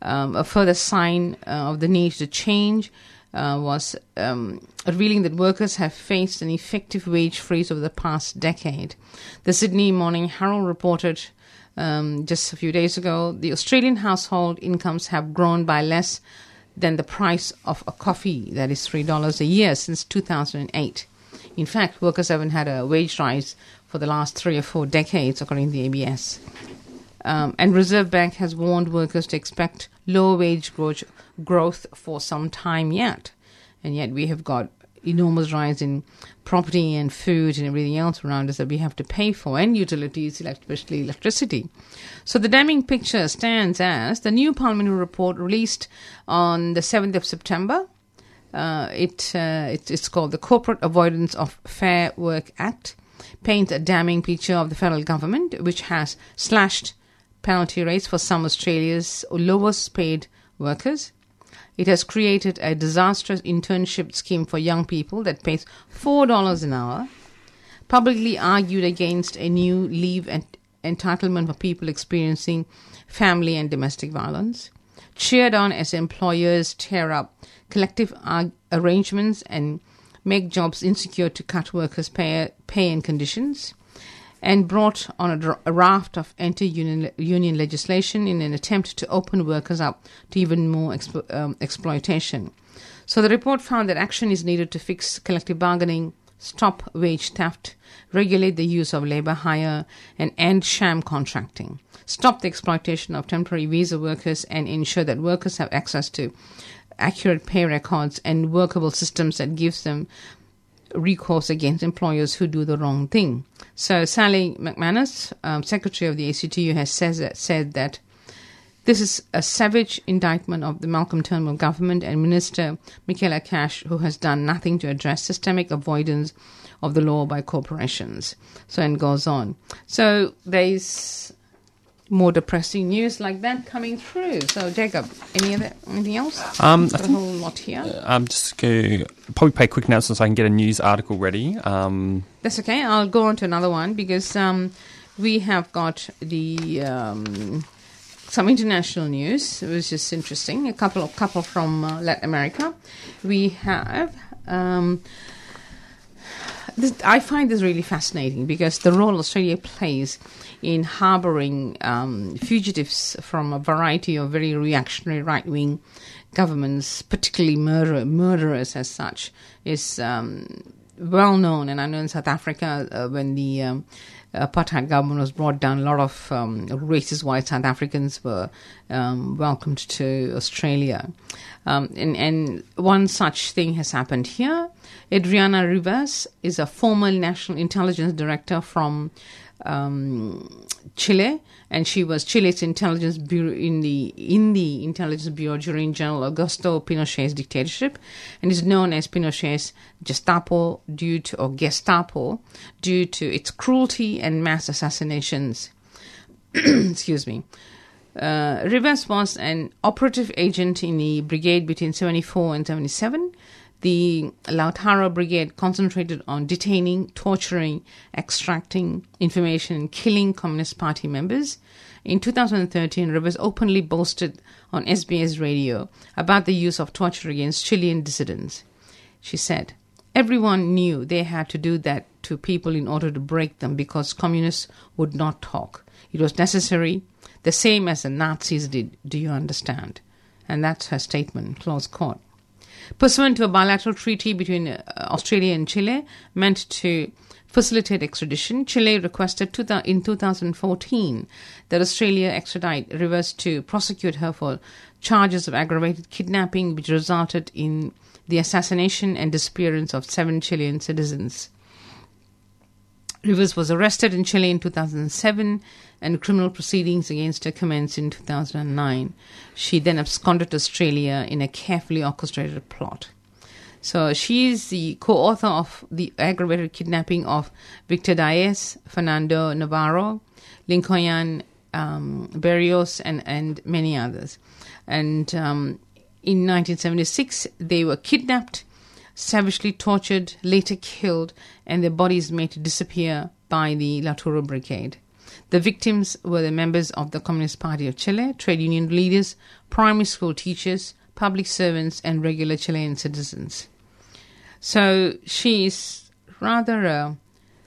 Um, a further sign uh, of the need to change uh, was um, revealing that workers have faced an effective wage freeze over the past decade. The Sydney Morning Herald reported um, just a few days ago the Australian household incomes have grown by less than the price of a coffee, that is $3 a year, since 2008. In fact, workers haven't had a wage rise for the last three or four decades, according to the ABS. Um, and Reserve Bank has warned workers to expect low wage growth, growth for some time yet. And yet we have got enormous rise in property and food and everything else around us that we have to pay for, and utilities, especially electricity. So the damning picture stands as the new parliamentary report released on the 7th of September. Uh, it, uh, it, it's called the Corporate Avoidance of Fair Work Act. Paints a damning picture of the federal government, which has slashed penalty rates for some Australia's lowest paid workers. It has created a disastrous internship scheme for young people that pays $4 an hour, publicly argued against a new leave and entitlement for people experiencing family and domestic violence, cheered on as employers tear up collective arg- arrangements and make jobs insecure to cut workers' pay, pay and conditions, and brought on a, dr- a raft of anti union legislation in an attempt to open workers up to even more expo- um, exploitation. So the report found that action is needed to fix collective bargaining, stop wage theft, regulate the use of labor hire, and end sham contracting, stop the exploitation of temporary visa workers, and ensure that workers have access to accurate pay records and workable systems that gives them recourse against employers who do the wrong thing. So Sally McManus, um, secretary of the ACTU, has says that, said that this is a savage indictment of the Malcolm Turnbull government and Minister Michaelia Cash, who has done nothing to address systemic avoidance of the law by corporations. So and goes on. So there's more depressing news like that coming through. So, Jacob, any other anything else? Um, I Got a whole lot here. I'm just going to probably pay quick announcements so I can get a news article ready. Um, That's okay. I'll go on to another one because um, we have got the um, some international news, which is interesting. A couple of couple from uh, Latin America. We have. Um, this, I find this really fascinating because the role Australia plays in harboring um, fugitives from a variety of very reactionary right wing governments, particularly murder, murderers as such, is um, well known. And I know in South Africa, uh, when the um, apartheid government was brought down, a lot of um, racist white South Africans were um, welcomed to Australia. Um, and, and one such thing has happened here. Adriana Rivas is a former national intelligence director from um, Chile, and she was Chile's intelligence bureau in the in the intelligence bureau during General Augusto Pinochet's dictatorship, and is known as Pinochet's Gestapo due to or Gestapo due to its cruelty and mass assassinations. Excuse me. Uh, Rivas was an operative agent in the brigade between 74 and 77. The Lautaro Brigade concentrated on detaining, torturing, extracting information, and killing Communist Party members. In 2013, Rivas openly boasted on SBS radio about the use of torture against Chilean dissidents. She said, Everyone knew they had to do that to people in order to break them because communists would not talk. It was necessary, the same as the Nazis did. Do you understand? And that's her statement, close quote. Pursuant to a bilateral treaty between uh, Australia and Chile meant to facilitate extradition, Chile requested in 2014 that Australia extradite Rivas to prosecute her for charges of aggravated kidnapping, which resulted in the assassination and disappearance of seven Chilean citizens. Rivas was arrested in Chile in 2007 and criminal proceedings against her commenced in 2009. She then absconded to Australia in a carefully orchestrated plot. So she is the co-author of the aggravated kidnapping of Victor Diaz, Fernando Navarro, Lincoln um, Berrios, and, and many others. And um, in 1976, they were kidnapped, savagely tortured, later killed, and their bodies made to disappear by the Lautaro Brigade. The victims were the members of the Communist Party of Chile, trade union leaders, primary school teachers, public servants, and regular Chilean citizens. So she's rather a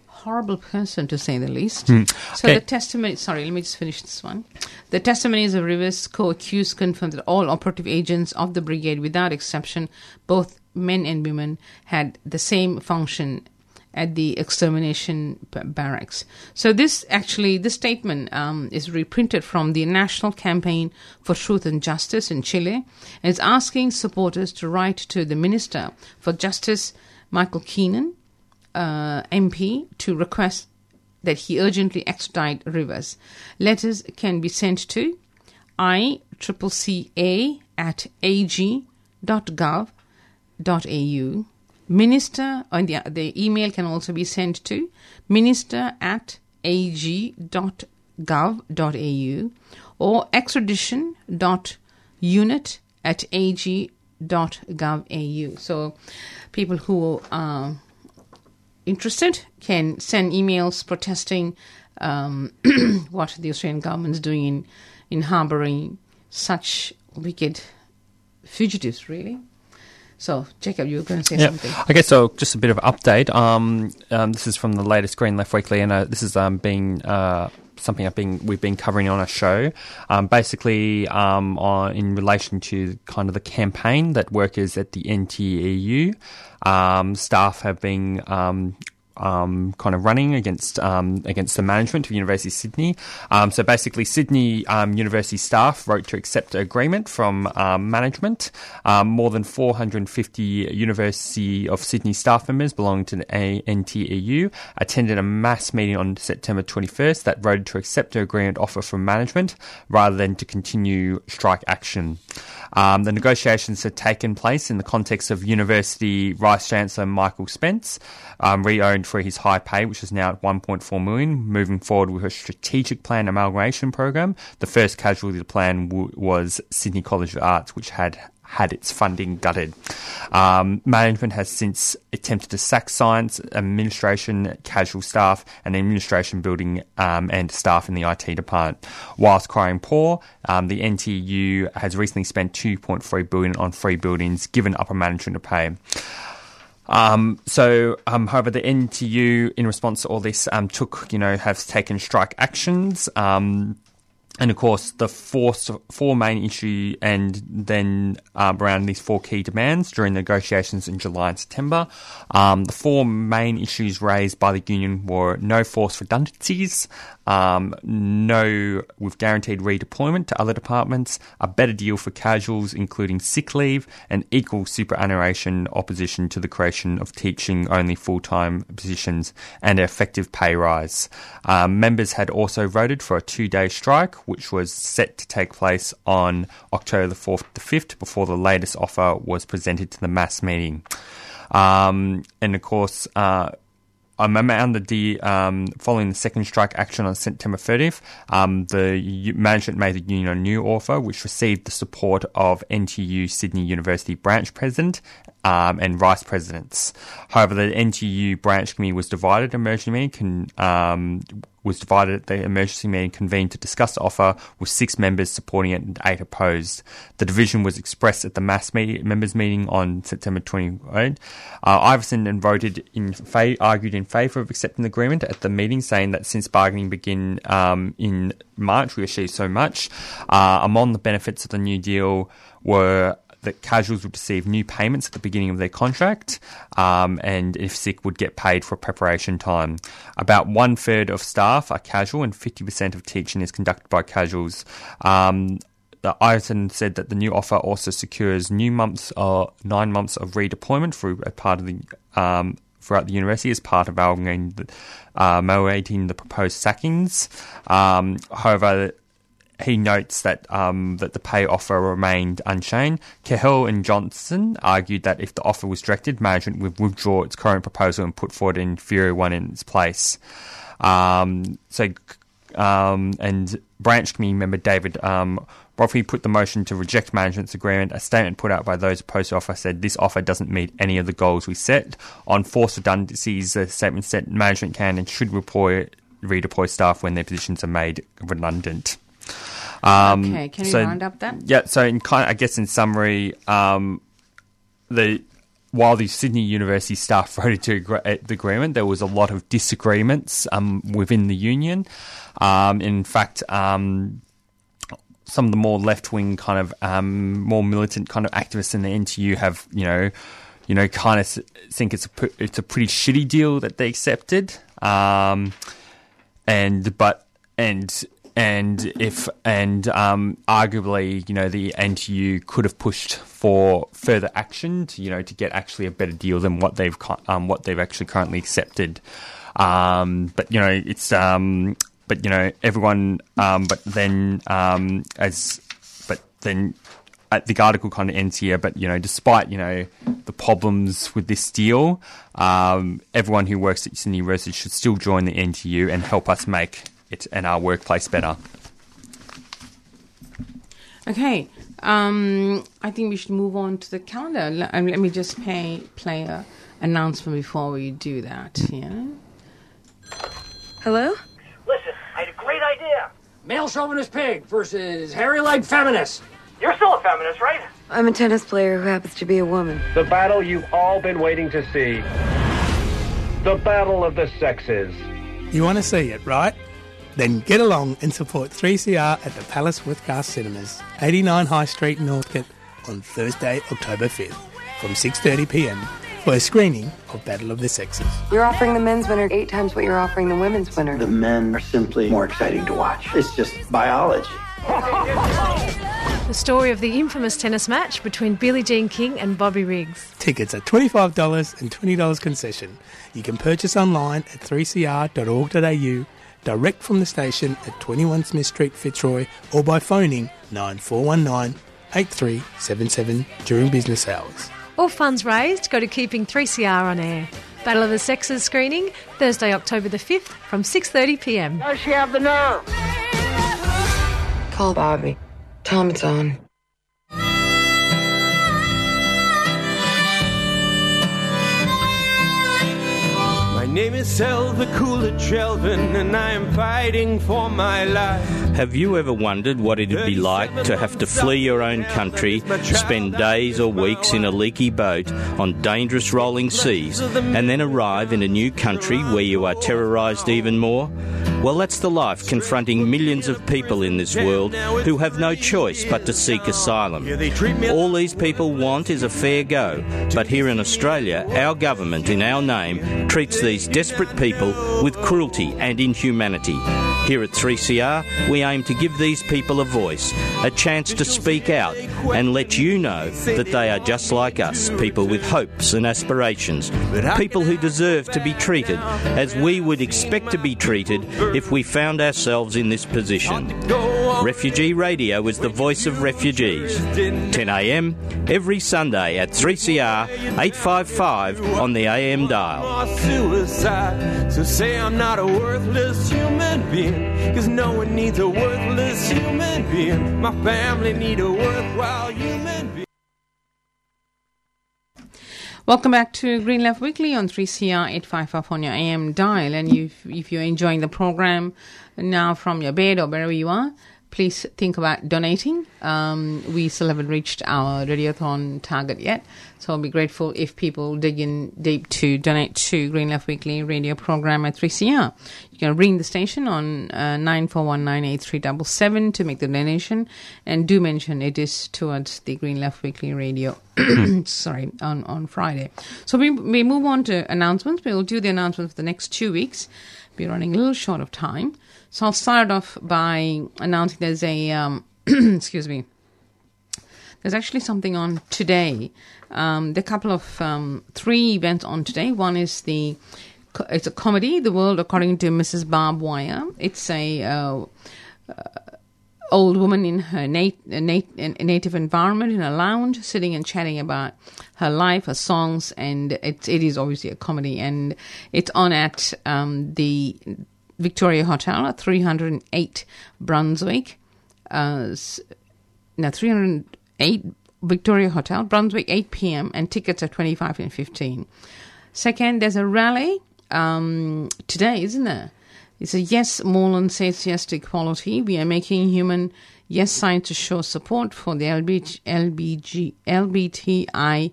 horrible person, to say the least. Hmm. So Okay. the testimony, sorry, let me just finish this one. The testimonies of Rivas co-accused confirmed that all operative agents of the brigade, without exception, both men and women, had the same function at the extermination barracks. So this actually, this statement um, is reprinted from the National Campaign for Truth and Justice in Chile, and it's asking supporters to write to the Minister for Justice, Michael Keenan, uh, MP, to request that he urgently extradite Rivas. Letters can be sent to ICCA at ag.gov.au. Minister, and the, the email can also be sent to minister at ag.gov.au or extradition.unit at ag.gov.au. So people who are interested can send emails protesting um, what the Australian government is doing in, in harbouring such wicked fugitives, really. So, Jacob, you were going to say Yeah. something. Okay, so just a bit of update. Um, um, this is from the latest Green Left Weekly, and uh, this is um, being uh, something I've been we've been covering on our show. Um, basically, um, on, in relation to kind of the campaign that workers at the NTEU um, staff have been. Um, kind of running against um, against the management of University of Sydney. Um, so basically, Sydney um, University staff wrote to accept an agreement from um, management. Um, more than 450 University of Sydney staff members belonging to the NTEU attended a mass meeting on September 21st that voted to accept an agreement offer from management rather than to continue strike action. Um, the negotiations had taken place in the context of University Vice Chancellor Michael Spence, um, reowned for his high pay, which is now at 1.4 million, moving forward with a strategic plan amalgamation program. The first casualty the plan w- was Sydney College of Arts, which had had its funding gutted. Um, management has since attempted to sack science, administration, casual staff, and administration building um, and staff in the IT department. Whilst crying poor, um, the NTU has recently spent 2.3 billion on free buildings, given upper management to pay. Um, so, um, however, the NTU, in response to all this, um, took, you know, have taken strike actions. Um, and of course, the four, four main issue, and then um, around these four key demands during negotiations in July and September. Um, the four main issues raised by the union were no forced redundancies, um, no with guaranteed redeployment to other departments, a better deal for casuals, including sick leave, and equal superannuation opposition to the creation of teaching only full time positions, and an effective pay rise. Um, members had also voted for a two day strike which was set to take place on October the 4th to 5th before the latest offer was presented to the mass meeting. Um, and of course, uh, under the um, following the second strike action on September 30th, um, the management made the union a new offer, which received the support of NTU Sydney University branch president um, and vice presidents. However, the NTU branch committee was divided. Emergency meeting can, um, was divided at the emergency meeting convened to discuss the offer, with six members supporting it and eight opposed. The division was expressed at the mass members meeting on September 28. Uh, Iveson then voted in fa- argued in favour of accepting the agreement at the meeting, saying that since bargaining began um, in March, we achieved so much. Uh, among the benefits of the new deal were that casuals would receive new payments at the beginning of their contract, um, and if sick, would get paid for preparation time. About one third of staff are casual, and 50% of teaching is conducted by casuals. Um, the Ireton said that the new offer also secures new months or nine months of redeployment through a part of the um, throughout the university as part of our uh, the proposed sackings. Um, however, he notes that um, that the pay offer remained unchanged. Cahill and Johnson argued that if the offer was directed, management would withdraw its current proposal and put forward an inferior one in its place. Um, so, um, and branch committee member David um, put the motion to reject management's agreement. A statement put out by those opposed to the offer said this offer doesn't meet any of the goals we set. On forced redundancies, the statement said management can and should redeploy staff when their positions are made redundant. Um, okay, can you so, round up that? Yeah, so in kind, of, I guess in summary, um, the while the Sydney University staff voted to agree, uh, the agreement, there was a lot of disagreements um, within the union. Um, in fact, um, some of the more left wing kind of um, more militant kind of activists in the NTU have you know you know kind of think it's a it's a pretty shitty deal that they accepted. Um, and but and and if and um, arguably, you know, the NTU could have pushed for further action, to, you know, to get actually a better deal than what they've um, what they've actually currently accepted. Um, but you know, it's um, but you know, everyone. Um, but then um, as but then. The article kind of ends here, but you know, despite you know the problems with this deal, um, everyone who works at Sydney University should still join the NTU and help us make it and our workplace better. Okay, um, I think we should move on to the calendar. Let, um, let me just pay, play a announcement before we do that. Yeah. Hello. Listen, I had a great idea. Male chauvinist pig versus hairy leg feminist. You're still a feminist, right? I'm a tennis player who happens to be a woman. The battle you've all been waiting to see. The battle of the sexes. You want to see it, right? Then get along and support 3CR at the Palace Westgarth Cinemas, 89 High Street, Northcote, on Thursday, October 5th, from 6.30pm for a screening of Battle of the Sexes. You're offering the men's winner eight times what you're offering the women's winner. The men are simply more exciting to watch. It's just biology. The story of the infamous tennis match between Billie Jean King and Bobby Riggs. Tickets are $25 and $20 concession. You can purchase online at 3cr.org.au direct from the station at 21 Smith Street, Fitzroy, or by phoning 9419 8377 during business hours. All funds raised go to keeping 3CR on air. Battle of the Sexes screening Thursday, October the 5th from 6:30 p.m. Does she have the nerve? Call Bobby. Tell him it's on. Name is Selva Coolidge Elvin, and I am fighting for my life. Have you ever wondered what it'd be like to have to flee your own country, spend days or weeks in a leaky boat on dangerous rolling seas, and then arrive in a new country where you are terrorised even more? Well, that's the life confronting millions of people in this world who have no choice but to seek asylum. All these people want is a fair go, but here in Australia, our government, in our name, treats these desperate people with cruelty and inhumanity. Here at 3CR, we aim to give these people a voice, a chance to speak out, and let you know that they are just like us, people with hopes and aspirations, people who deserve to be treated as we would expect to be treated if we found ourselves in this position. Refugee Radio is the voice of refugees. 10am every Sunday at 3CR 855 on the AM dial. So say I'm not a worthless human being. Cause no one needs a worthless human being. My family need a worthwhile human being. Welcome back to Green Left Weekly on 3CR 855 on your AM dial. And if, if you're enjoying the program now from your bed or wherever you are, please think about donating. Um, we still haven't reached our Radiothon target yet, so I'll be grateful if people dig in deep to donate to Green Left Weekly radio program at 3CR. You can ring the station on uh, 94198377 to make the donation, and do mention it is towards the Green Left Weekly radio. sorry, on, on Friday. So we, we move on to announcements. We'll do the announcements for the next two weeks. We're running a little short of time. So I'll start off by announcing there's a, um, excuse me, there's actually something on today. Um, there are a couple of um, three events on today. One is the it's a comedy, The World According to Mrs. Barb Wire. It's a uh, uh, old woman in her nat- uh, nat- native environment in a lounge, sitting and chatting about her life, her songs, and it is obviously a comedy. And it's on at um, the Victoria Hotel at 308 Brunswick. Uh, now, 300. 8 Victoria Hotel, Brunswick, 8 p.m., and tickets are 25 and 15. Second, there's a rally um, today, isn't there? It's a yes, Moreland says yes to equality. We are making human yes sign to show support for the LBG, LBG, LBTIQ.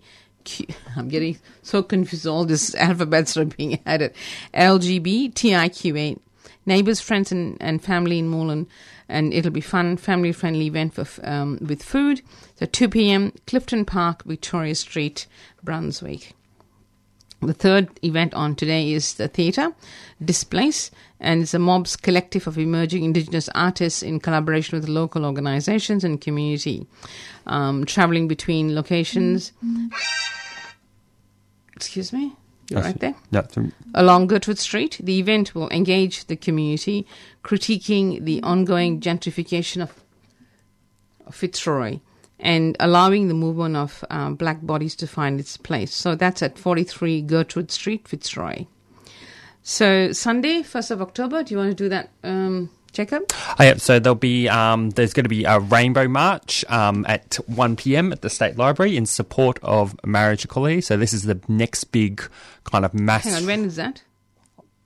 I'm getting so confused. All these alphabets are being added. LGBTIQ8. Neighbors, friends, and, and family in Moreland and it'll be fun, family friendly event for, um, with food. So 2 p.m., Clifton Park, Victoria Street, Brunswick. The third event on today is the theatre, Displace, and it's a mob's collective of emerging Indigenous artists in collaboration with local organizations and community, um, traveling between locations. Excuse me? You're right there? Yeah. Along Gertrude Street, the event will engage the community, critiquing the ongoing gentrification of, of Fitzroy and allowing the movement of uh, black bodies to find its place. So that's at 43 Gertrude Street, Fitzroy. So Sunday, 1st of October, do you want to do that, um, Jacob? Oh, yeah, so there'll be um, there's going to be a rainbow march um, at 1 p.m. at the State Library in support of marriage equality. So this is the next big kind of mass. Hang on, when is that?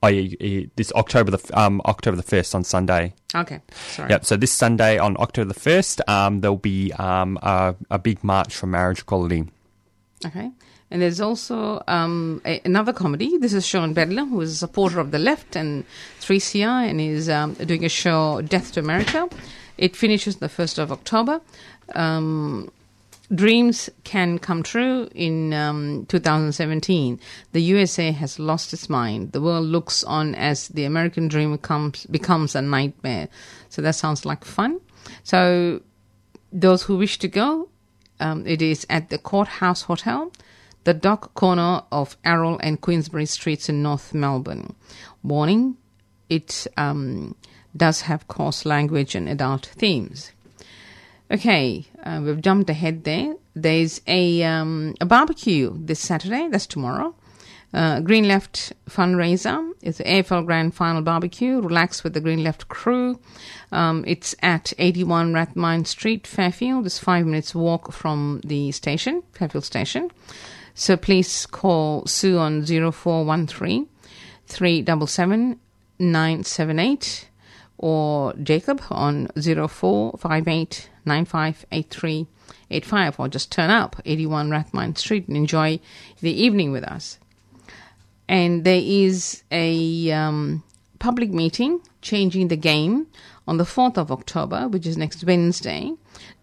Oh yeah, yeah, this October the um, October the first on Sunday. Okay, sorry. Yep. So this Sunday on October the first, um, there'll be um, a, a big march for marriage equality. Okay. And there's also um, a, another comedy. This is Sean Bedlam, who is a supporter of the left and 3CR, and is um, doing a show, Death to America. It finishes the 1st of October. Um, dreams can come true in um, 2017. The USA has lost its mind. The world looks on as the American dream comes, becomes a nightmare. So that sounds like fun. So those who wish to go, um, it is at the Courthouse Hotel, the dock corner of Errol and Queensbury Streets in North Melbourne. Warning, it um, does have coarse language and adult themes. Okay, uh, we've jumped ahead there. There's a um, a barbecue this Saturday. That's tomorrow. Uh, Green Left fundraiser is the AFL Grand Final Barbecue. Relax with the Green Left crew. Um, it's at 81 Rathmine Street, Fairfield. It's five minutes walk from the station, Fairfield Station. So please call Sue on 0413 377 978 or Jacob on 0458 958385 or just turn up 81 Rathmine Street and enjoy the evening with us. And there is a um, public meeting changing the game on the 4th of October, which is next Wednesday.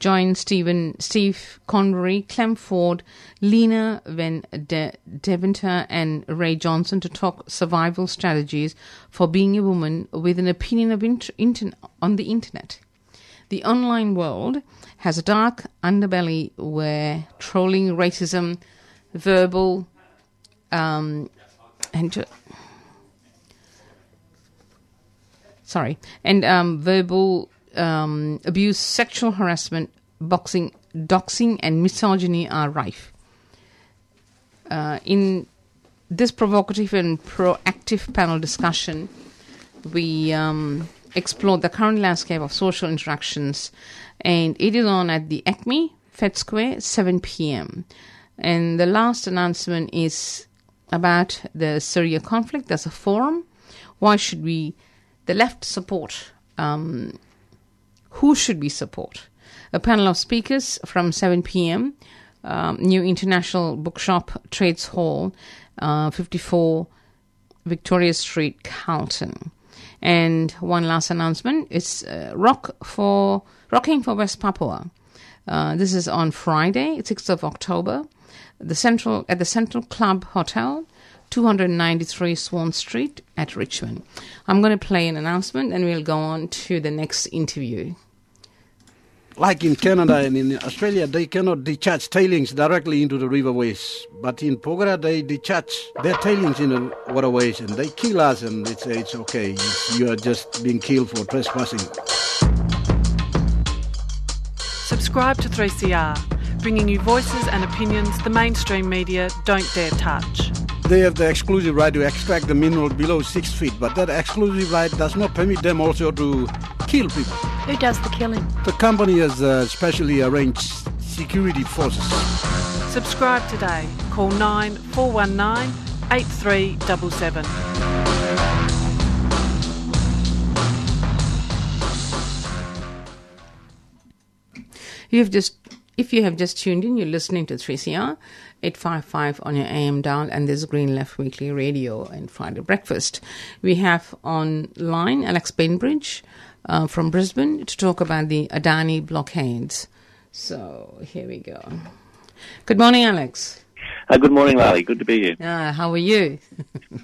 Join Stephen, Steve Convery, Clem Ford, Lena Van De- Deventer, and Ray Johnson to talk survival strategies for being a woman with an opinion of inter- inter- on the internet. The online world has a dark underbelly where trolling, racism, verbal, um, and ju- sorry, and um, verbal um, abuse, sexual harassment, boxing, doxing, and misogyny are rife. Uh, in this provocative and proactive panel discussion, we um, the current landscape of social interactions, and it is on at the ACMI Fed Square, 7 p.m. And the last announcement is about the Syria conflict. There's a forum. Why should we, the left, support? Um, who should we support? A panel of speakers from 7 p.m. Um, New International Bookshop Trades Hall, uh, 54 Victoria Street, Carlton. And one last announcement: it's uh, rock for rocking for West Papua. Uh, this is on Friday, 6th of October, the central at the Central Club Hotel, 293 Swan Street at Richmond. I'm going to play an announcement, and we'll go on to the next interview. Like in Canada and in Australia, they cannot discharge tailings directly into the riverways. But in Porgera, they discharge their tailings in the waterways and they kill us, and they say it's okay. You are just being killed for trespassing. Subscribe to 3CR, bringing you voices and opinions the mainstream media don't dare touch. They have the exclusive right to extract the mineral below six feet, but that exclusive right does not permit them also to kill people. Who does the killing? The company has uh, specially arranged security forces. Subscribe today. Call 9419 8377. You have just, if you have just tuned in, you're listening to 3CR 855 on your AM dial, and this is Green Left Weekly Radio and Friday Breakfast. We have online Alex Bainbridge uh, from Brisbane to talk about the Adani blockades. So here we go. Good morning, Alex. Uh, good morning, Lally. Good to be here. Uh, how are you?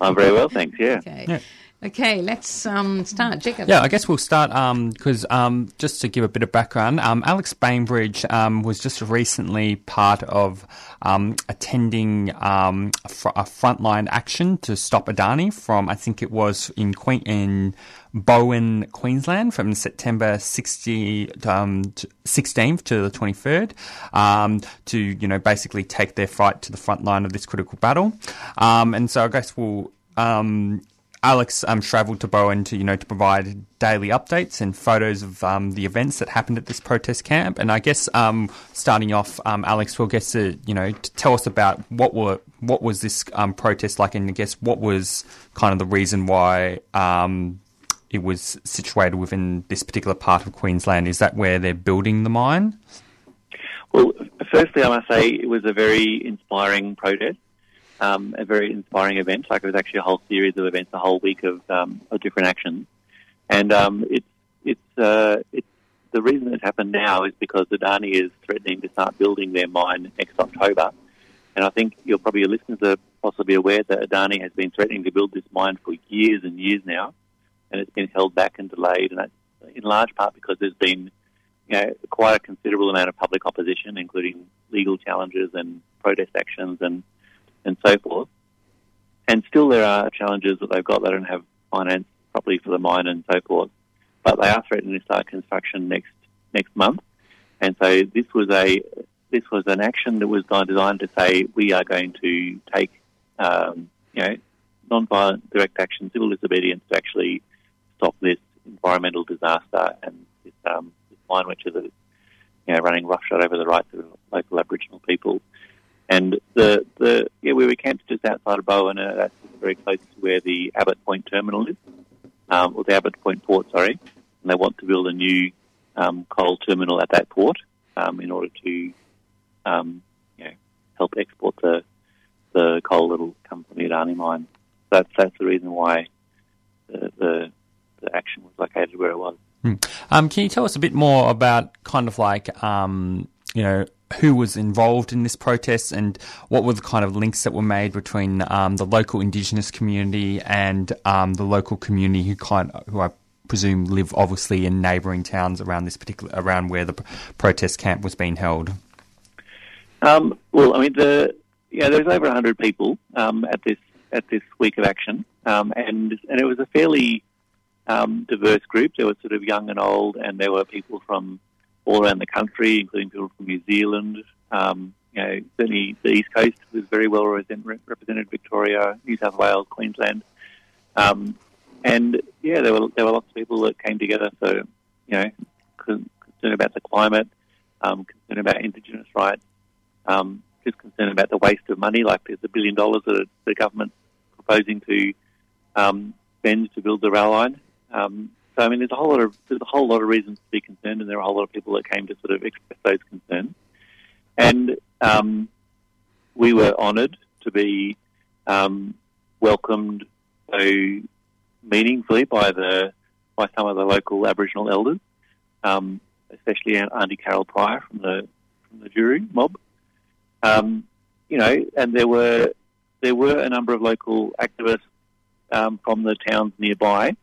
I'm very well, thanks. Yeah. Okay. Yeah. Okay, let's um, start. Jacob. Yeah, I guess we'll start because um, just to give a bit of background, um, Alex Bainbridge um, was just recently part of um, attending um, a, fr- a frontline action to stop Adani from, I think it was in in Bowen, Queensland, from September 60, um, 16th to the 23rd, um, to you know basically take their fight to the front line of this critical battle. Um, and so I guess we'll. Alex um, travelled to Bowen to, you know, to provide daily updates and photos of um, the events that happened at this protest camp. And I guess um, starting off, um, Alex will get to, you know, to tell us about what were what was this um, protest like, and I guess what was kind of the reason why um, it was situated within this particular part of Queensland. Is that where they're building the mine? Well, firstly, I must say it was a very inspiring protest, um, a very inspiring event. Like it was actually a whole series of events, a whole week of, um, of different actions, and um, it's it's uh, it's the reason it happened now is because Adani is threatening to start building their mine next October, and I think you're probably your listeners are possibly aware that Adani has been threatening to build this mine for years and years now, and it's been held back and delayed, and that's in large part because there's been you know, quite a considerable amount of public opposition, including legal challenges and protest actions and, and so forth. And still there are challenges that they've got. They don't have finance properly for the mine and so forth. But they are threatening to start construction next next month. And so this was a this was an action that was designed to say we are going to take um, you know, non-violent direct action, civil disobedience to actually stop this environmental disaster and this, um, this mine which is, you know, running roughshod over the rights of local Aboriginal people. And the the yeah, we were camped just outside of Bowen, uh, that's very close to where the Abbott Point terminal is, um, or the Abbott Point port, sorry. And they want to build a new um, coal terminal at that port um, in order to, um, you know, help export the the coal that'll come from the Adani mine. That's that's the reason why the the, the action was located where it was. Hmm. Um, can you tell us a bit more about kind of like um, you know who was involved in this protest and what were the kind of links that were made between um, the local Indigenous community and um, the local community who kind who I presume live obviously in neighbouring towns around this particular around where the protest camp was being held. Um, well, I mean, the yeah, there's over 100 people um, at this at this week of action, um, and and it was a fairly um, diverse group. There were sort of young and old, and there were people from all around the country, including people from New Zealand. Um, you know, certainly the East Coast was very well represented, Victoria, New South Wales, Queensland. Um, and yeah, there were there were lots of people that came together for you know concern about the climate, um, concern about Indigenous rights, um, just concern about the waste of money. Like there's a billion dollars that the government proposing to um, spend to build the rail line. Um, so I mean, there's a whole lot of there's a whole lot of reasons to be concerned, and there are a whole lot of people that came to sort of express those concerns. And um, we were honoured to be um, welcomed so meaningfully by the by some of the local Aboriginal elders, um, especially Auntie Carol Pryor from the from the Juru mob. Um, you know, and there were there were a number of local activists um, from the towns nearby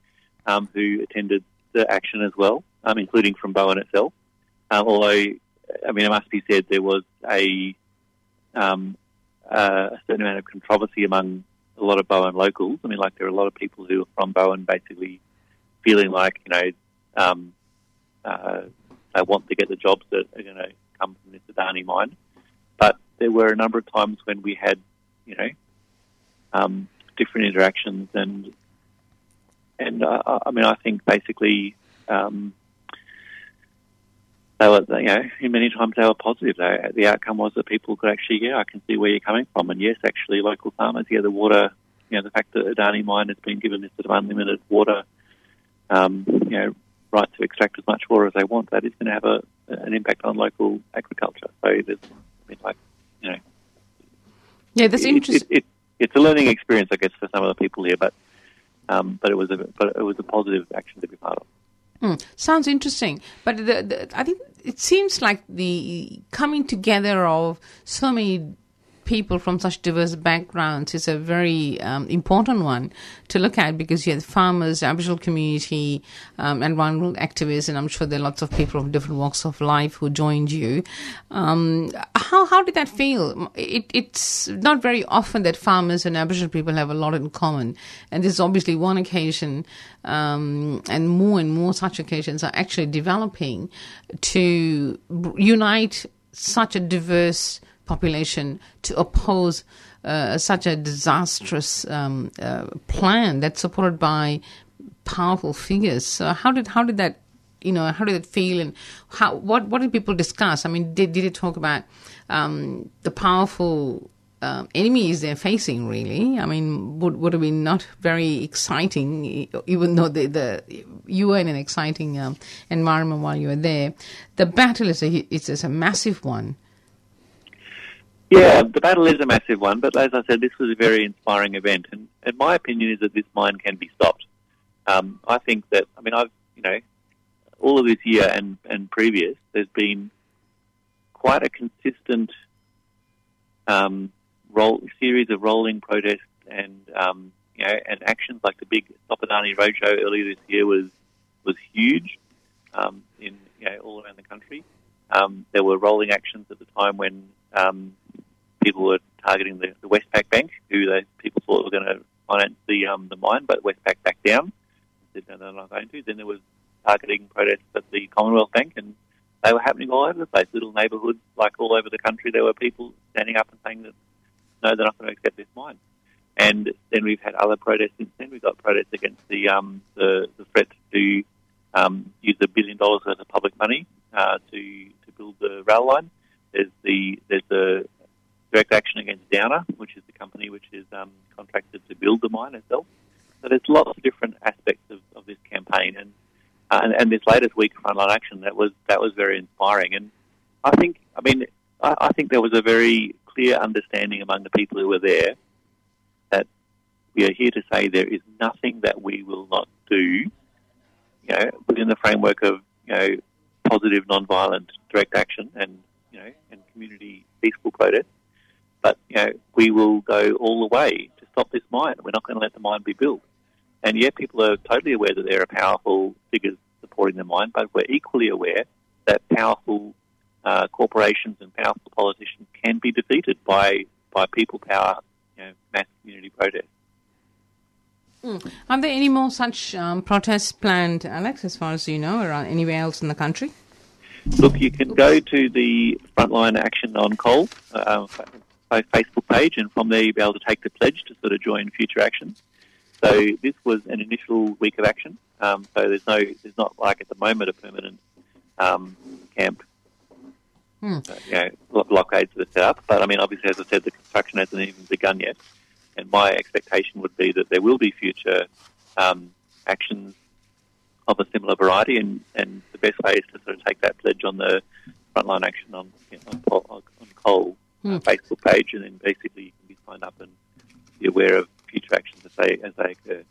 um, who attended the action as well, um, including from Bowen itself. Um, although, I mean, it must be said there was a, um, uh, a certain amount of controversy among a lot of Bowen locals. I mean, like there are a lot of people who are from Bowen basically feeling like, you know, um, uh, they want to get the jobs that are going to come from this Adani mine. But there were a number of times when we had, you know, um, different interactions and and uh, I mean, I think basically um, they were, you know, many times they were positive. They, the outcome was that people could actually, yeah, I can see where you're coming from, and yes, actually, local farmers, yeah, the water, you know, the fact that Adani mine has been given this sort of unlimited water, um, you know, right to extract as much water as they want, that is going to have a, an impact on local agriculture. So there's, I mean, like, you know, yeah, that's interesting. It, it, it's a learning experience, I guess, for some of the people here, but um, but it was a but it was a positive action to be part of. Mm, sounds interesting, but the, the, I think it seems like the coming together of so many people from such diverse backgrounds is a very um, important one to look at because you have farmers, Aboriginal community, um, environmental activists, and I'm sure there are lots of people from different walks of life who joined you. Um, how how did that feel? It, it's not very often that farmers and Aboriginal people have a lot in common, and this is obviously one occasion, um, and more and more such occasions are actually developing to unite such a diverse population to oppose uh, such a disastrous um, uh, plan that's supported by powerful figures. So how did how did that you know how did it feel and how what what did people discuss? I mean, did did it talk about um, the powerful uh, enemies they're facing? Really, I mean, would would have been not very exciting, even though the, the you were in an exciting um, environment while you were there. The battle is a it's a massive one. Yeah, the battle is a massive one, but as I said, this was a very inspiring event, and, and my opinion is that this mine can be stopped. Um, I think that, I mean, I've, you know, all of this year and, and previous, there's been quite a consistent um, roll, series of rolling protests and, um, you know, and actions like the big Stop Adani Roadshow earlier this year was, was huge um, in, you know, all around the country. Um, there were rolling actions at the time when um, people were targeting the, the Westpac Bank, who they, people thought were going to finance the um, the mine, but Westpac backed down. Said no, they're not going to. Then there was targeting protests at the Commonwealth Bank, and they were happening all over the place. Little neighbourhoods, like all over the country, there were people standing up and saying that no, they're not going to accept this mine. And then we've had other protests since then. We've got protests against the um, the, the threat to um, use a billion dollars worth of public money uh, to to build the rail line. There's the there's the direct action against Downer, which is the company which is um, contracted to build the mine itself. So there's lots of different aspects of, of this campaign, and, uh, and and this latest week of frontline action that was that was very inspiring. And I think, I mean, I, I think there was a very clear understanding among the people who were there that we are here to say there is nothing that we will not do, you know, within the framework of you know positive, non-violent, direct action and you know and community peaceful protest. But you know, we will go all the way to stop this mine. We're not going to let the mine be built. And yet, people are totally aware that there are powerful figures supporting the mine, but we're equally aware that powerful uh, corporations and powerful politicians can be defeated by by people power, you know, mass community protest. Mm. Are there any more such um, protests planned, Alex, as far as you know, around anywhere else in the country? Look, you can go to the Frontline Action on Coal uh, Facebook page, and from there you'll be able to take the pledge to sort of join future actions. So this was an initial week of action. Um, so there's no, there's not like at the moment a permanent um, camp, Hmm. you know, blo- blockades that are set up. But I mean, obviously, as I said, the construction hasn't even begun yet. And my expectation would be that there will be future um, actions of a similar variety, and, and the best way is to sort of take that pledge on the frontline action on you know, on, on coal uh. Facebook page, and then basically you can be signed up and be aware of future actions as they as they occur.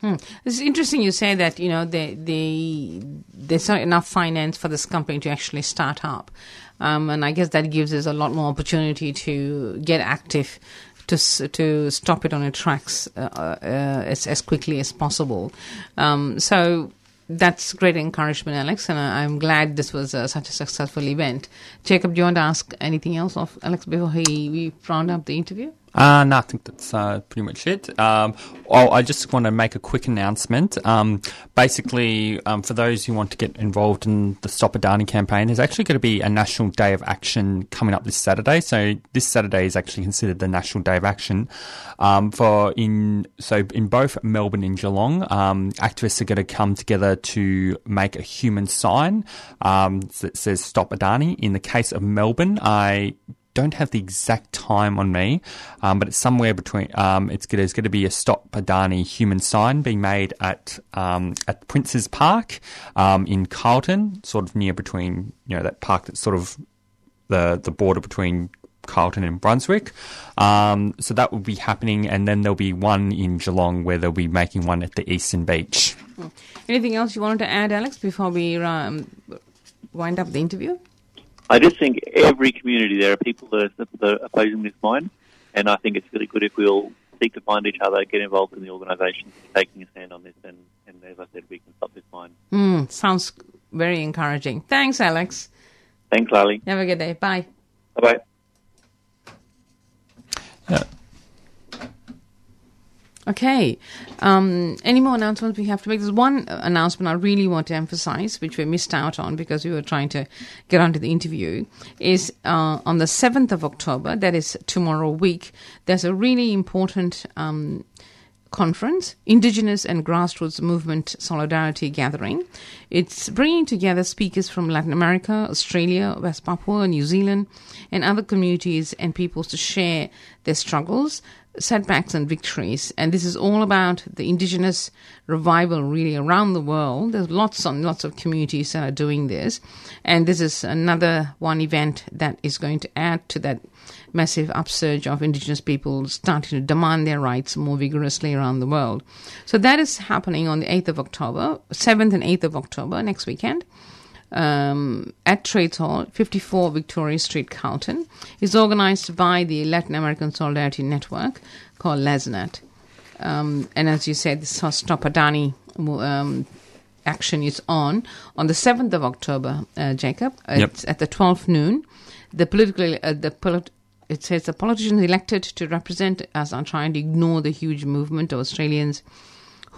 Hmm. It's interesting you say that you know they, they, there's not enough finance for this company to actually start up, um, and I guess that gives us a lot more opportunity to get active to to stop it on its tracks uh, uh, as as quickly as possible. Um, so. That's great encouragement, Alex, and I'm glad this was uh, such a successful event. Jacob, do you want to ask anything else of Alex before he we round up the interview? Uh, no, I think that's uh, pretty much it. Um, oh, I just want to make a quick announcement. Um, basically, um, for those who want to get involved in the Stop Adani campaign, there's actually going to be a National Day of Action coming up this Saturday. So this Saturday is actually considered the National Day of Action. Um, for in so in both Melbourne and Geelong, um, activists are going to come together to make a human sign um, that says "Stop Adani." In the case of Melbourne, I don't have the exact time on me, um, but it's somewhere between. Um, it's there's going to be a Stop Adani human sign being made at um, at Prince's Park um, in Carlton, sort of near between you know that park that's sort of the the border between Carlton and Brunswick. Um, so that will be happening, and then there'll be one in Geelong where they'll be making one at the Eastern Beach. Anything else you wanted to add, Alex, before we um, wind up the interview? I just think every community there are people that are, that are opposing this mine, and I think it's really good if we all seek to find each other, get involved in the organisations taking a stand on this, and, and as I said, we can stop this mine. Mm, sounds very encouraging. Thanks, Alex. Thanks, Lally. Have a good day. Bye. Bye bye. Okay. Um, any more announcements we have to make? There's one announcement I really want to emphasize, which we missed out on because we were trying to get onto the interview, is uh, on the 7th of October, that is tomorrow week, there's a really important um, conference, Indigenous and Grassroots Movement Solidarity Gathering. It's bringing together speakers from Latin America, Australia, West Papua, New Zealand, and other communities and peoples to share their struggles, setbacks, and victories. And this is all about the Indigenous revival, really, around the world. There's lots and lots of communities that are doing this. And this is another one event that is going to add to that massive upsurge of indigenous people starting to demand their rights more vigorously around the world. So that is happening on the 8th of October, 7th and 8th of October, next weekend. Um, at Trades Hall, 54 Victoria Street, Carlton, is organized by the Latin American Solidarity Network called LASNET. Um, and as you said, the Stop Adani um, action is on on the 7th of October, uh, Jacob. Yep. It's at the 12th noon. The political, uh, the polit- it says the politicians elected to represent us are trying to ignore the huge movement of Australians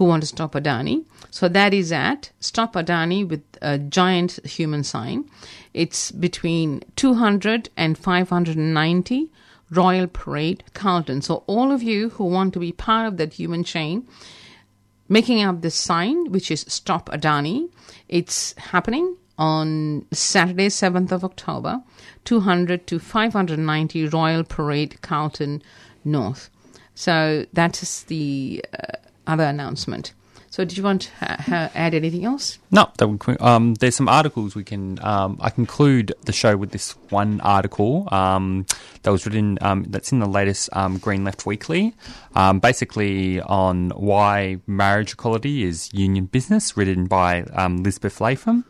who want to stop Adani. So that is at Stop Adani with a giant human sign. It's between 200 and 590 Royal Parade, Carlton. So, all of you who want to be part of that human chain, making up this sign, which is Stop Adani, it's happening on Saturday, 7th of October, 200 to 590 Royal Parade, Carlton North. So, that is the uh, other announcement. So, did you want to ha- ha- add anything else? No, that would, um, there's some articles we can. Um, I conclude the show with this one article um, that was written. Um, that's in the latest um, Green Left Weekly, um, basically on why marriage equality is union business, written by Lisbeth Latham.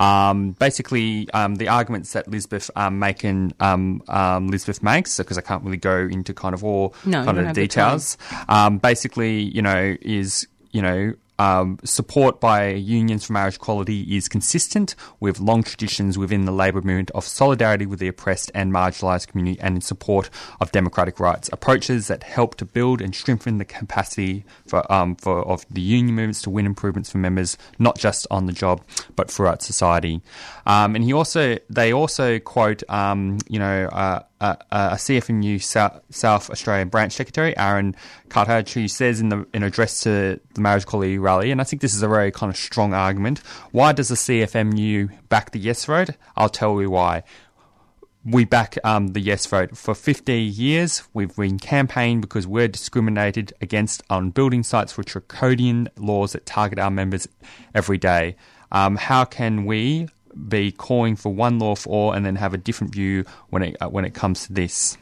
Um, basically, um, the arguments that Lisbeth um, making um, um, Lisbeth makes, because I can't really go into kind of all No, kind of details. Um, basically, you know, is you know. Um, support by unions for marriage equality is consistent with long traditions within the labour movement of solidarity with the oppressed and marginalised community and in support of democratic rights. Approaches that help to build and strengthen the capacity for, um, for of the union movements to win improvements for members, not just on the job but throughout society. Um, and he also, they also quote, um, you know, uh, uh, a CFMEU South, South Australian branch secretary, Aaron Cartledge, who says in the in address to the marriage equality rally, and I think this is a very kind of strong argument. Why does the CFMEU back the yes vote? I'll tell you why. We back um, the yes vote. For 50 years, we've been campaigned because we're discriminated against on building sites for draconian laws that target our members every day. Um, how can we be calling for one law for all and then have a different view when it uh, when it comes to this?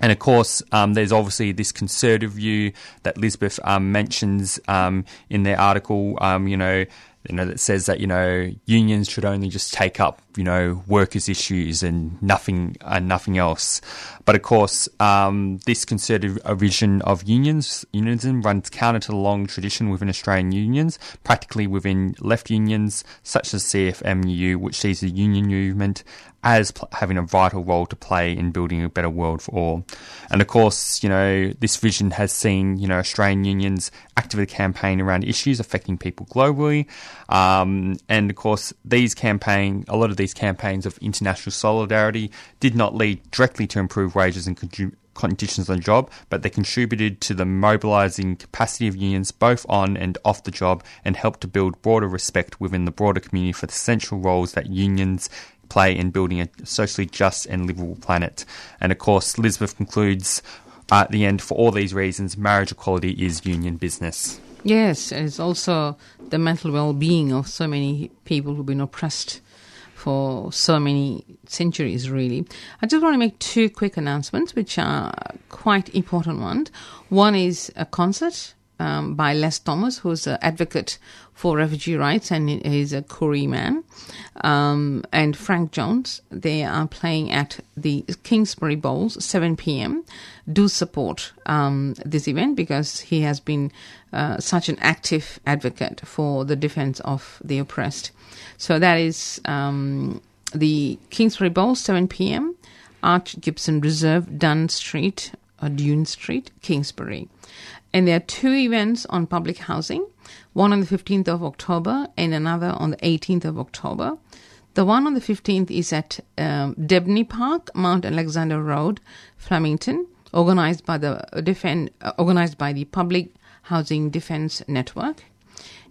And of course, um, there's obviously this conservative view that Lisbeth um, mentions um, in their article. Um, you know, you know that says that you know unions should only just take up you know workers' issues and nothing and nothing else. But of course, um, this conservative vision of unions unionism runs counter to the long tradition within Australian unions, practically within left unions such as CFMEU, which sees the union movement as pl- having a vital role to play in building a better world for all. And of course, you know, this vision has seen, you know, Australian unions actively campaign around issues affecting people globally. Um, and of course, these campaign, a lot of these campaigns of international solidarity did not lead directly to improved wages and conditions on the job, but they contributed to the mobilising capacity of unions both on and off the job and helped to build broader respect within the broader community for the central roles that unions play in building a socially just and livable planet. And of course, Elizabeth concludes uh, at the end, for all these reasons, marriage equality is union business. Yes, it's also the mental well being of so many people who've been oppressed for so many centuries, really. I just want to make two quick announcements, which are quite important ones. One is a concert um, by Les Thomas, who's an advocate for refugee rights and he's a Koori man, um, and Frank Jones. They are playing at the Kingsbury Bowls, 7 p.m. Do support um, this event because he has been uh, such an active advocate for the defense of the oppressed. So that is um, the Kingsbury Bowls, 7 p.m. Arch Gibson Reserve, Dunn Street, or Dune Street, Kingsbury. And there are two events on public housing one on the 15th of October and another on the 18th of October. The one on the 15th is at um, Debney Park, Mount Alexander Road, Flemington, organized by the defend, uh, organized by the Public Housing Defense Network.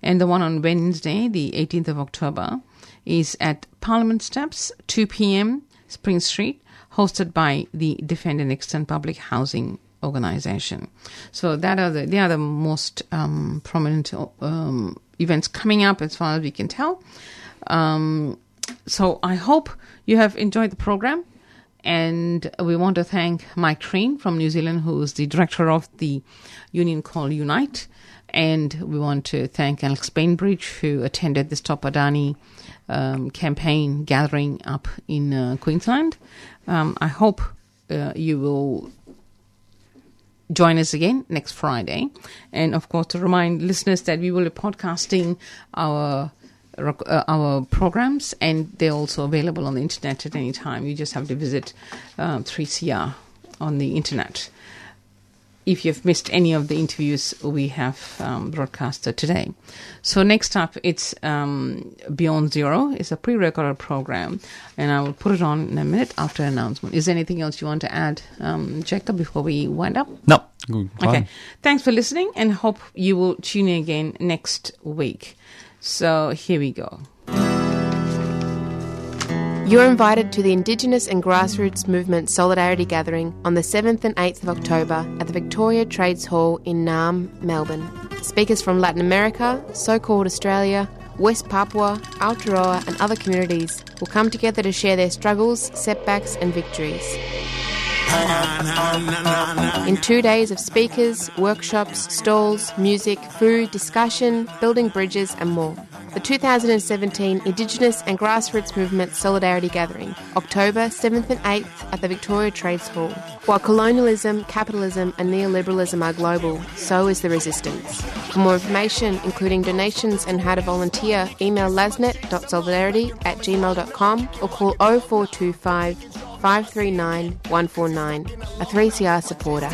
And the one on Wednesday, the 18th of October, is at Parliament Steps, 2 p.m., Spring Street, hosted by the Defend and Extend Public Housing organization. So that are the they are the most um, prominent um, events coming up as far as we can tell. Um, so I hope you have enjoyed the program. And we want to thank Mike Treen from New Zealand, who is the director of the union called Unite. And we want to thank Alex Bainbridge, who attended the Stop Adani um, campaign gathering up in uh, Queensland. Um, I hope uh, you will join us again next Friday. And of course, to remind listeners that we will be podcasting our uh, our programs, and they're also available on the internet at any time. You just have to visit um, 3CR on the internet. If you've missed any of the interviews we have um, broadcasted today. So next up, it's um, Beyond Zero. It's a pre-recorded program, and I will put it on in a minute after announcement. Is there anything else you want to add, um, Jacob, before we wind up? No. Good. Okay. Thanks for listening, and hope you will tune in again next week. So here we go. You're invited to the Indigenous and Grassroots Movement Solidarity Gathering on the 7th and 8th of October at the Victoria Trades Hall in Naarm, Melbourne. Speakers from Latin America, so called Australia, West Papua, Aotearoa, and other communities will come together to share their struggles, setbacks, and victories. In two days of speakers, workshops, stalls, music, food, discussion, building bridges, and more. The 2017 Indigenous and Grassroots Movement Solidarity Gathering, October 7th and 8th at the Victoria Trades Hall. While colonialism, capitalism, and neoliberalism are global, so is the resistance. For more information, including donations and how to volunteer, email lasnet.solidarity at gmail.com or call 0425 539 149. A 3CR supporter.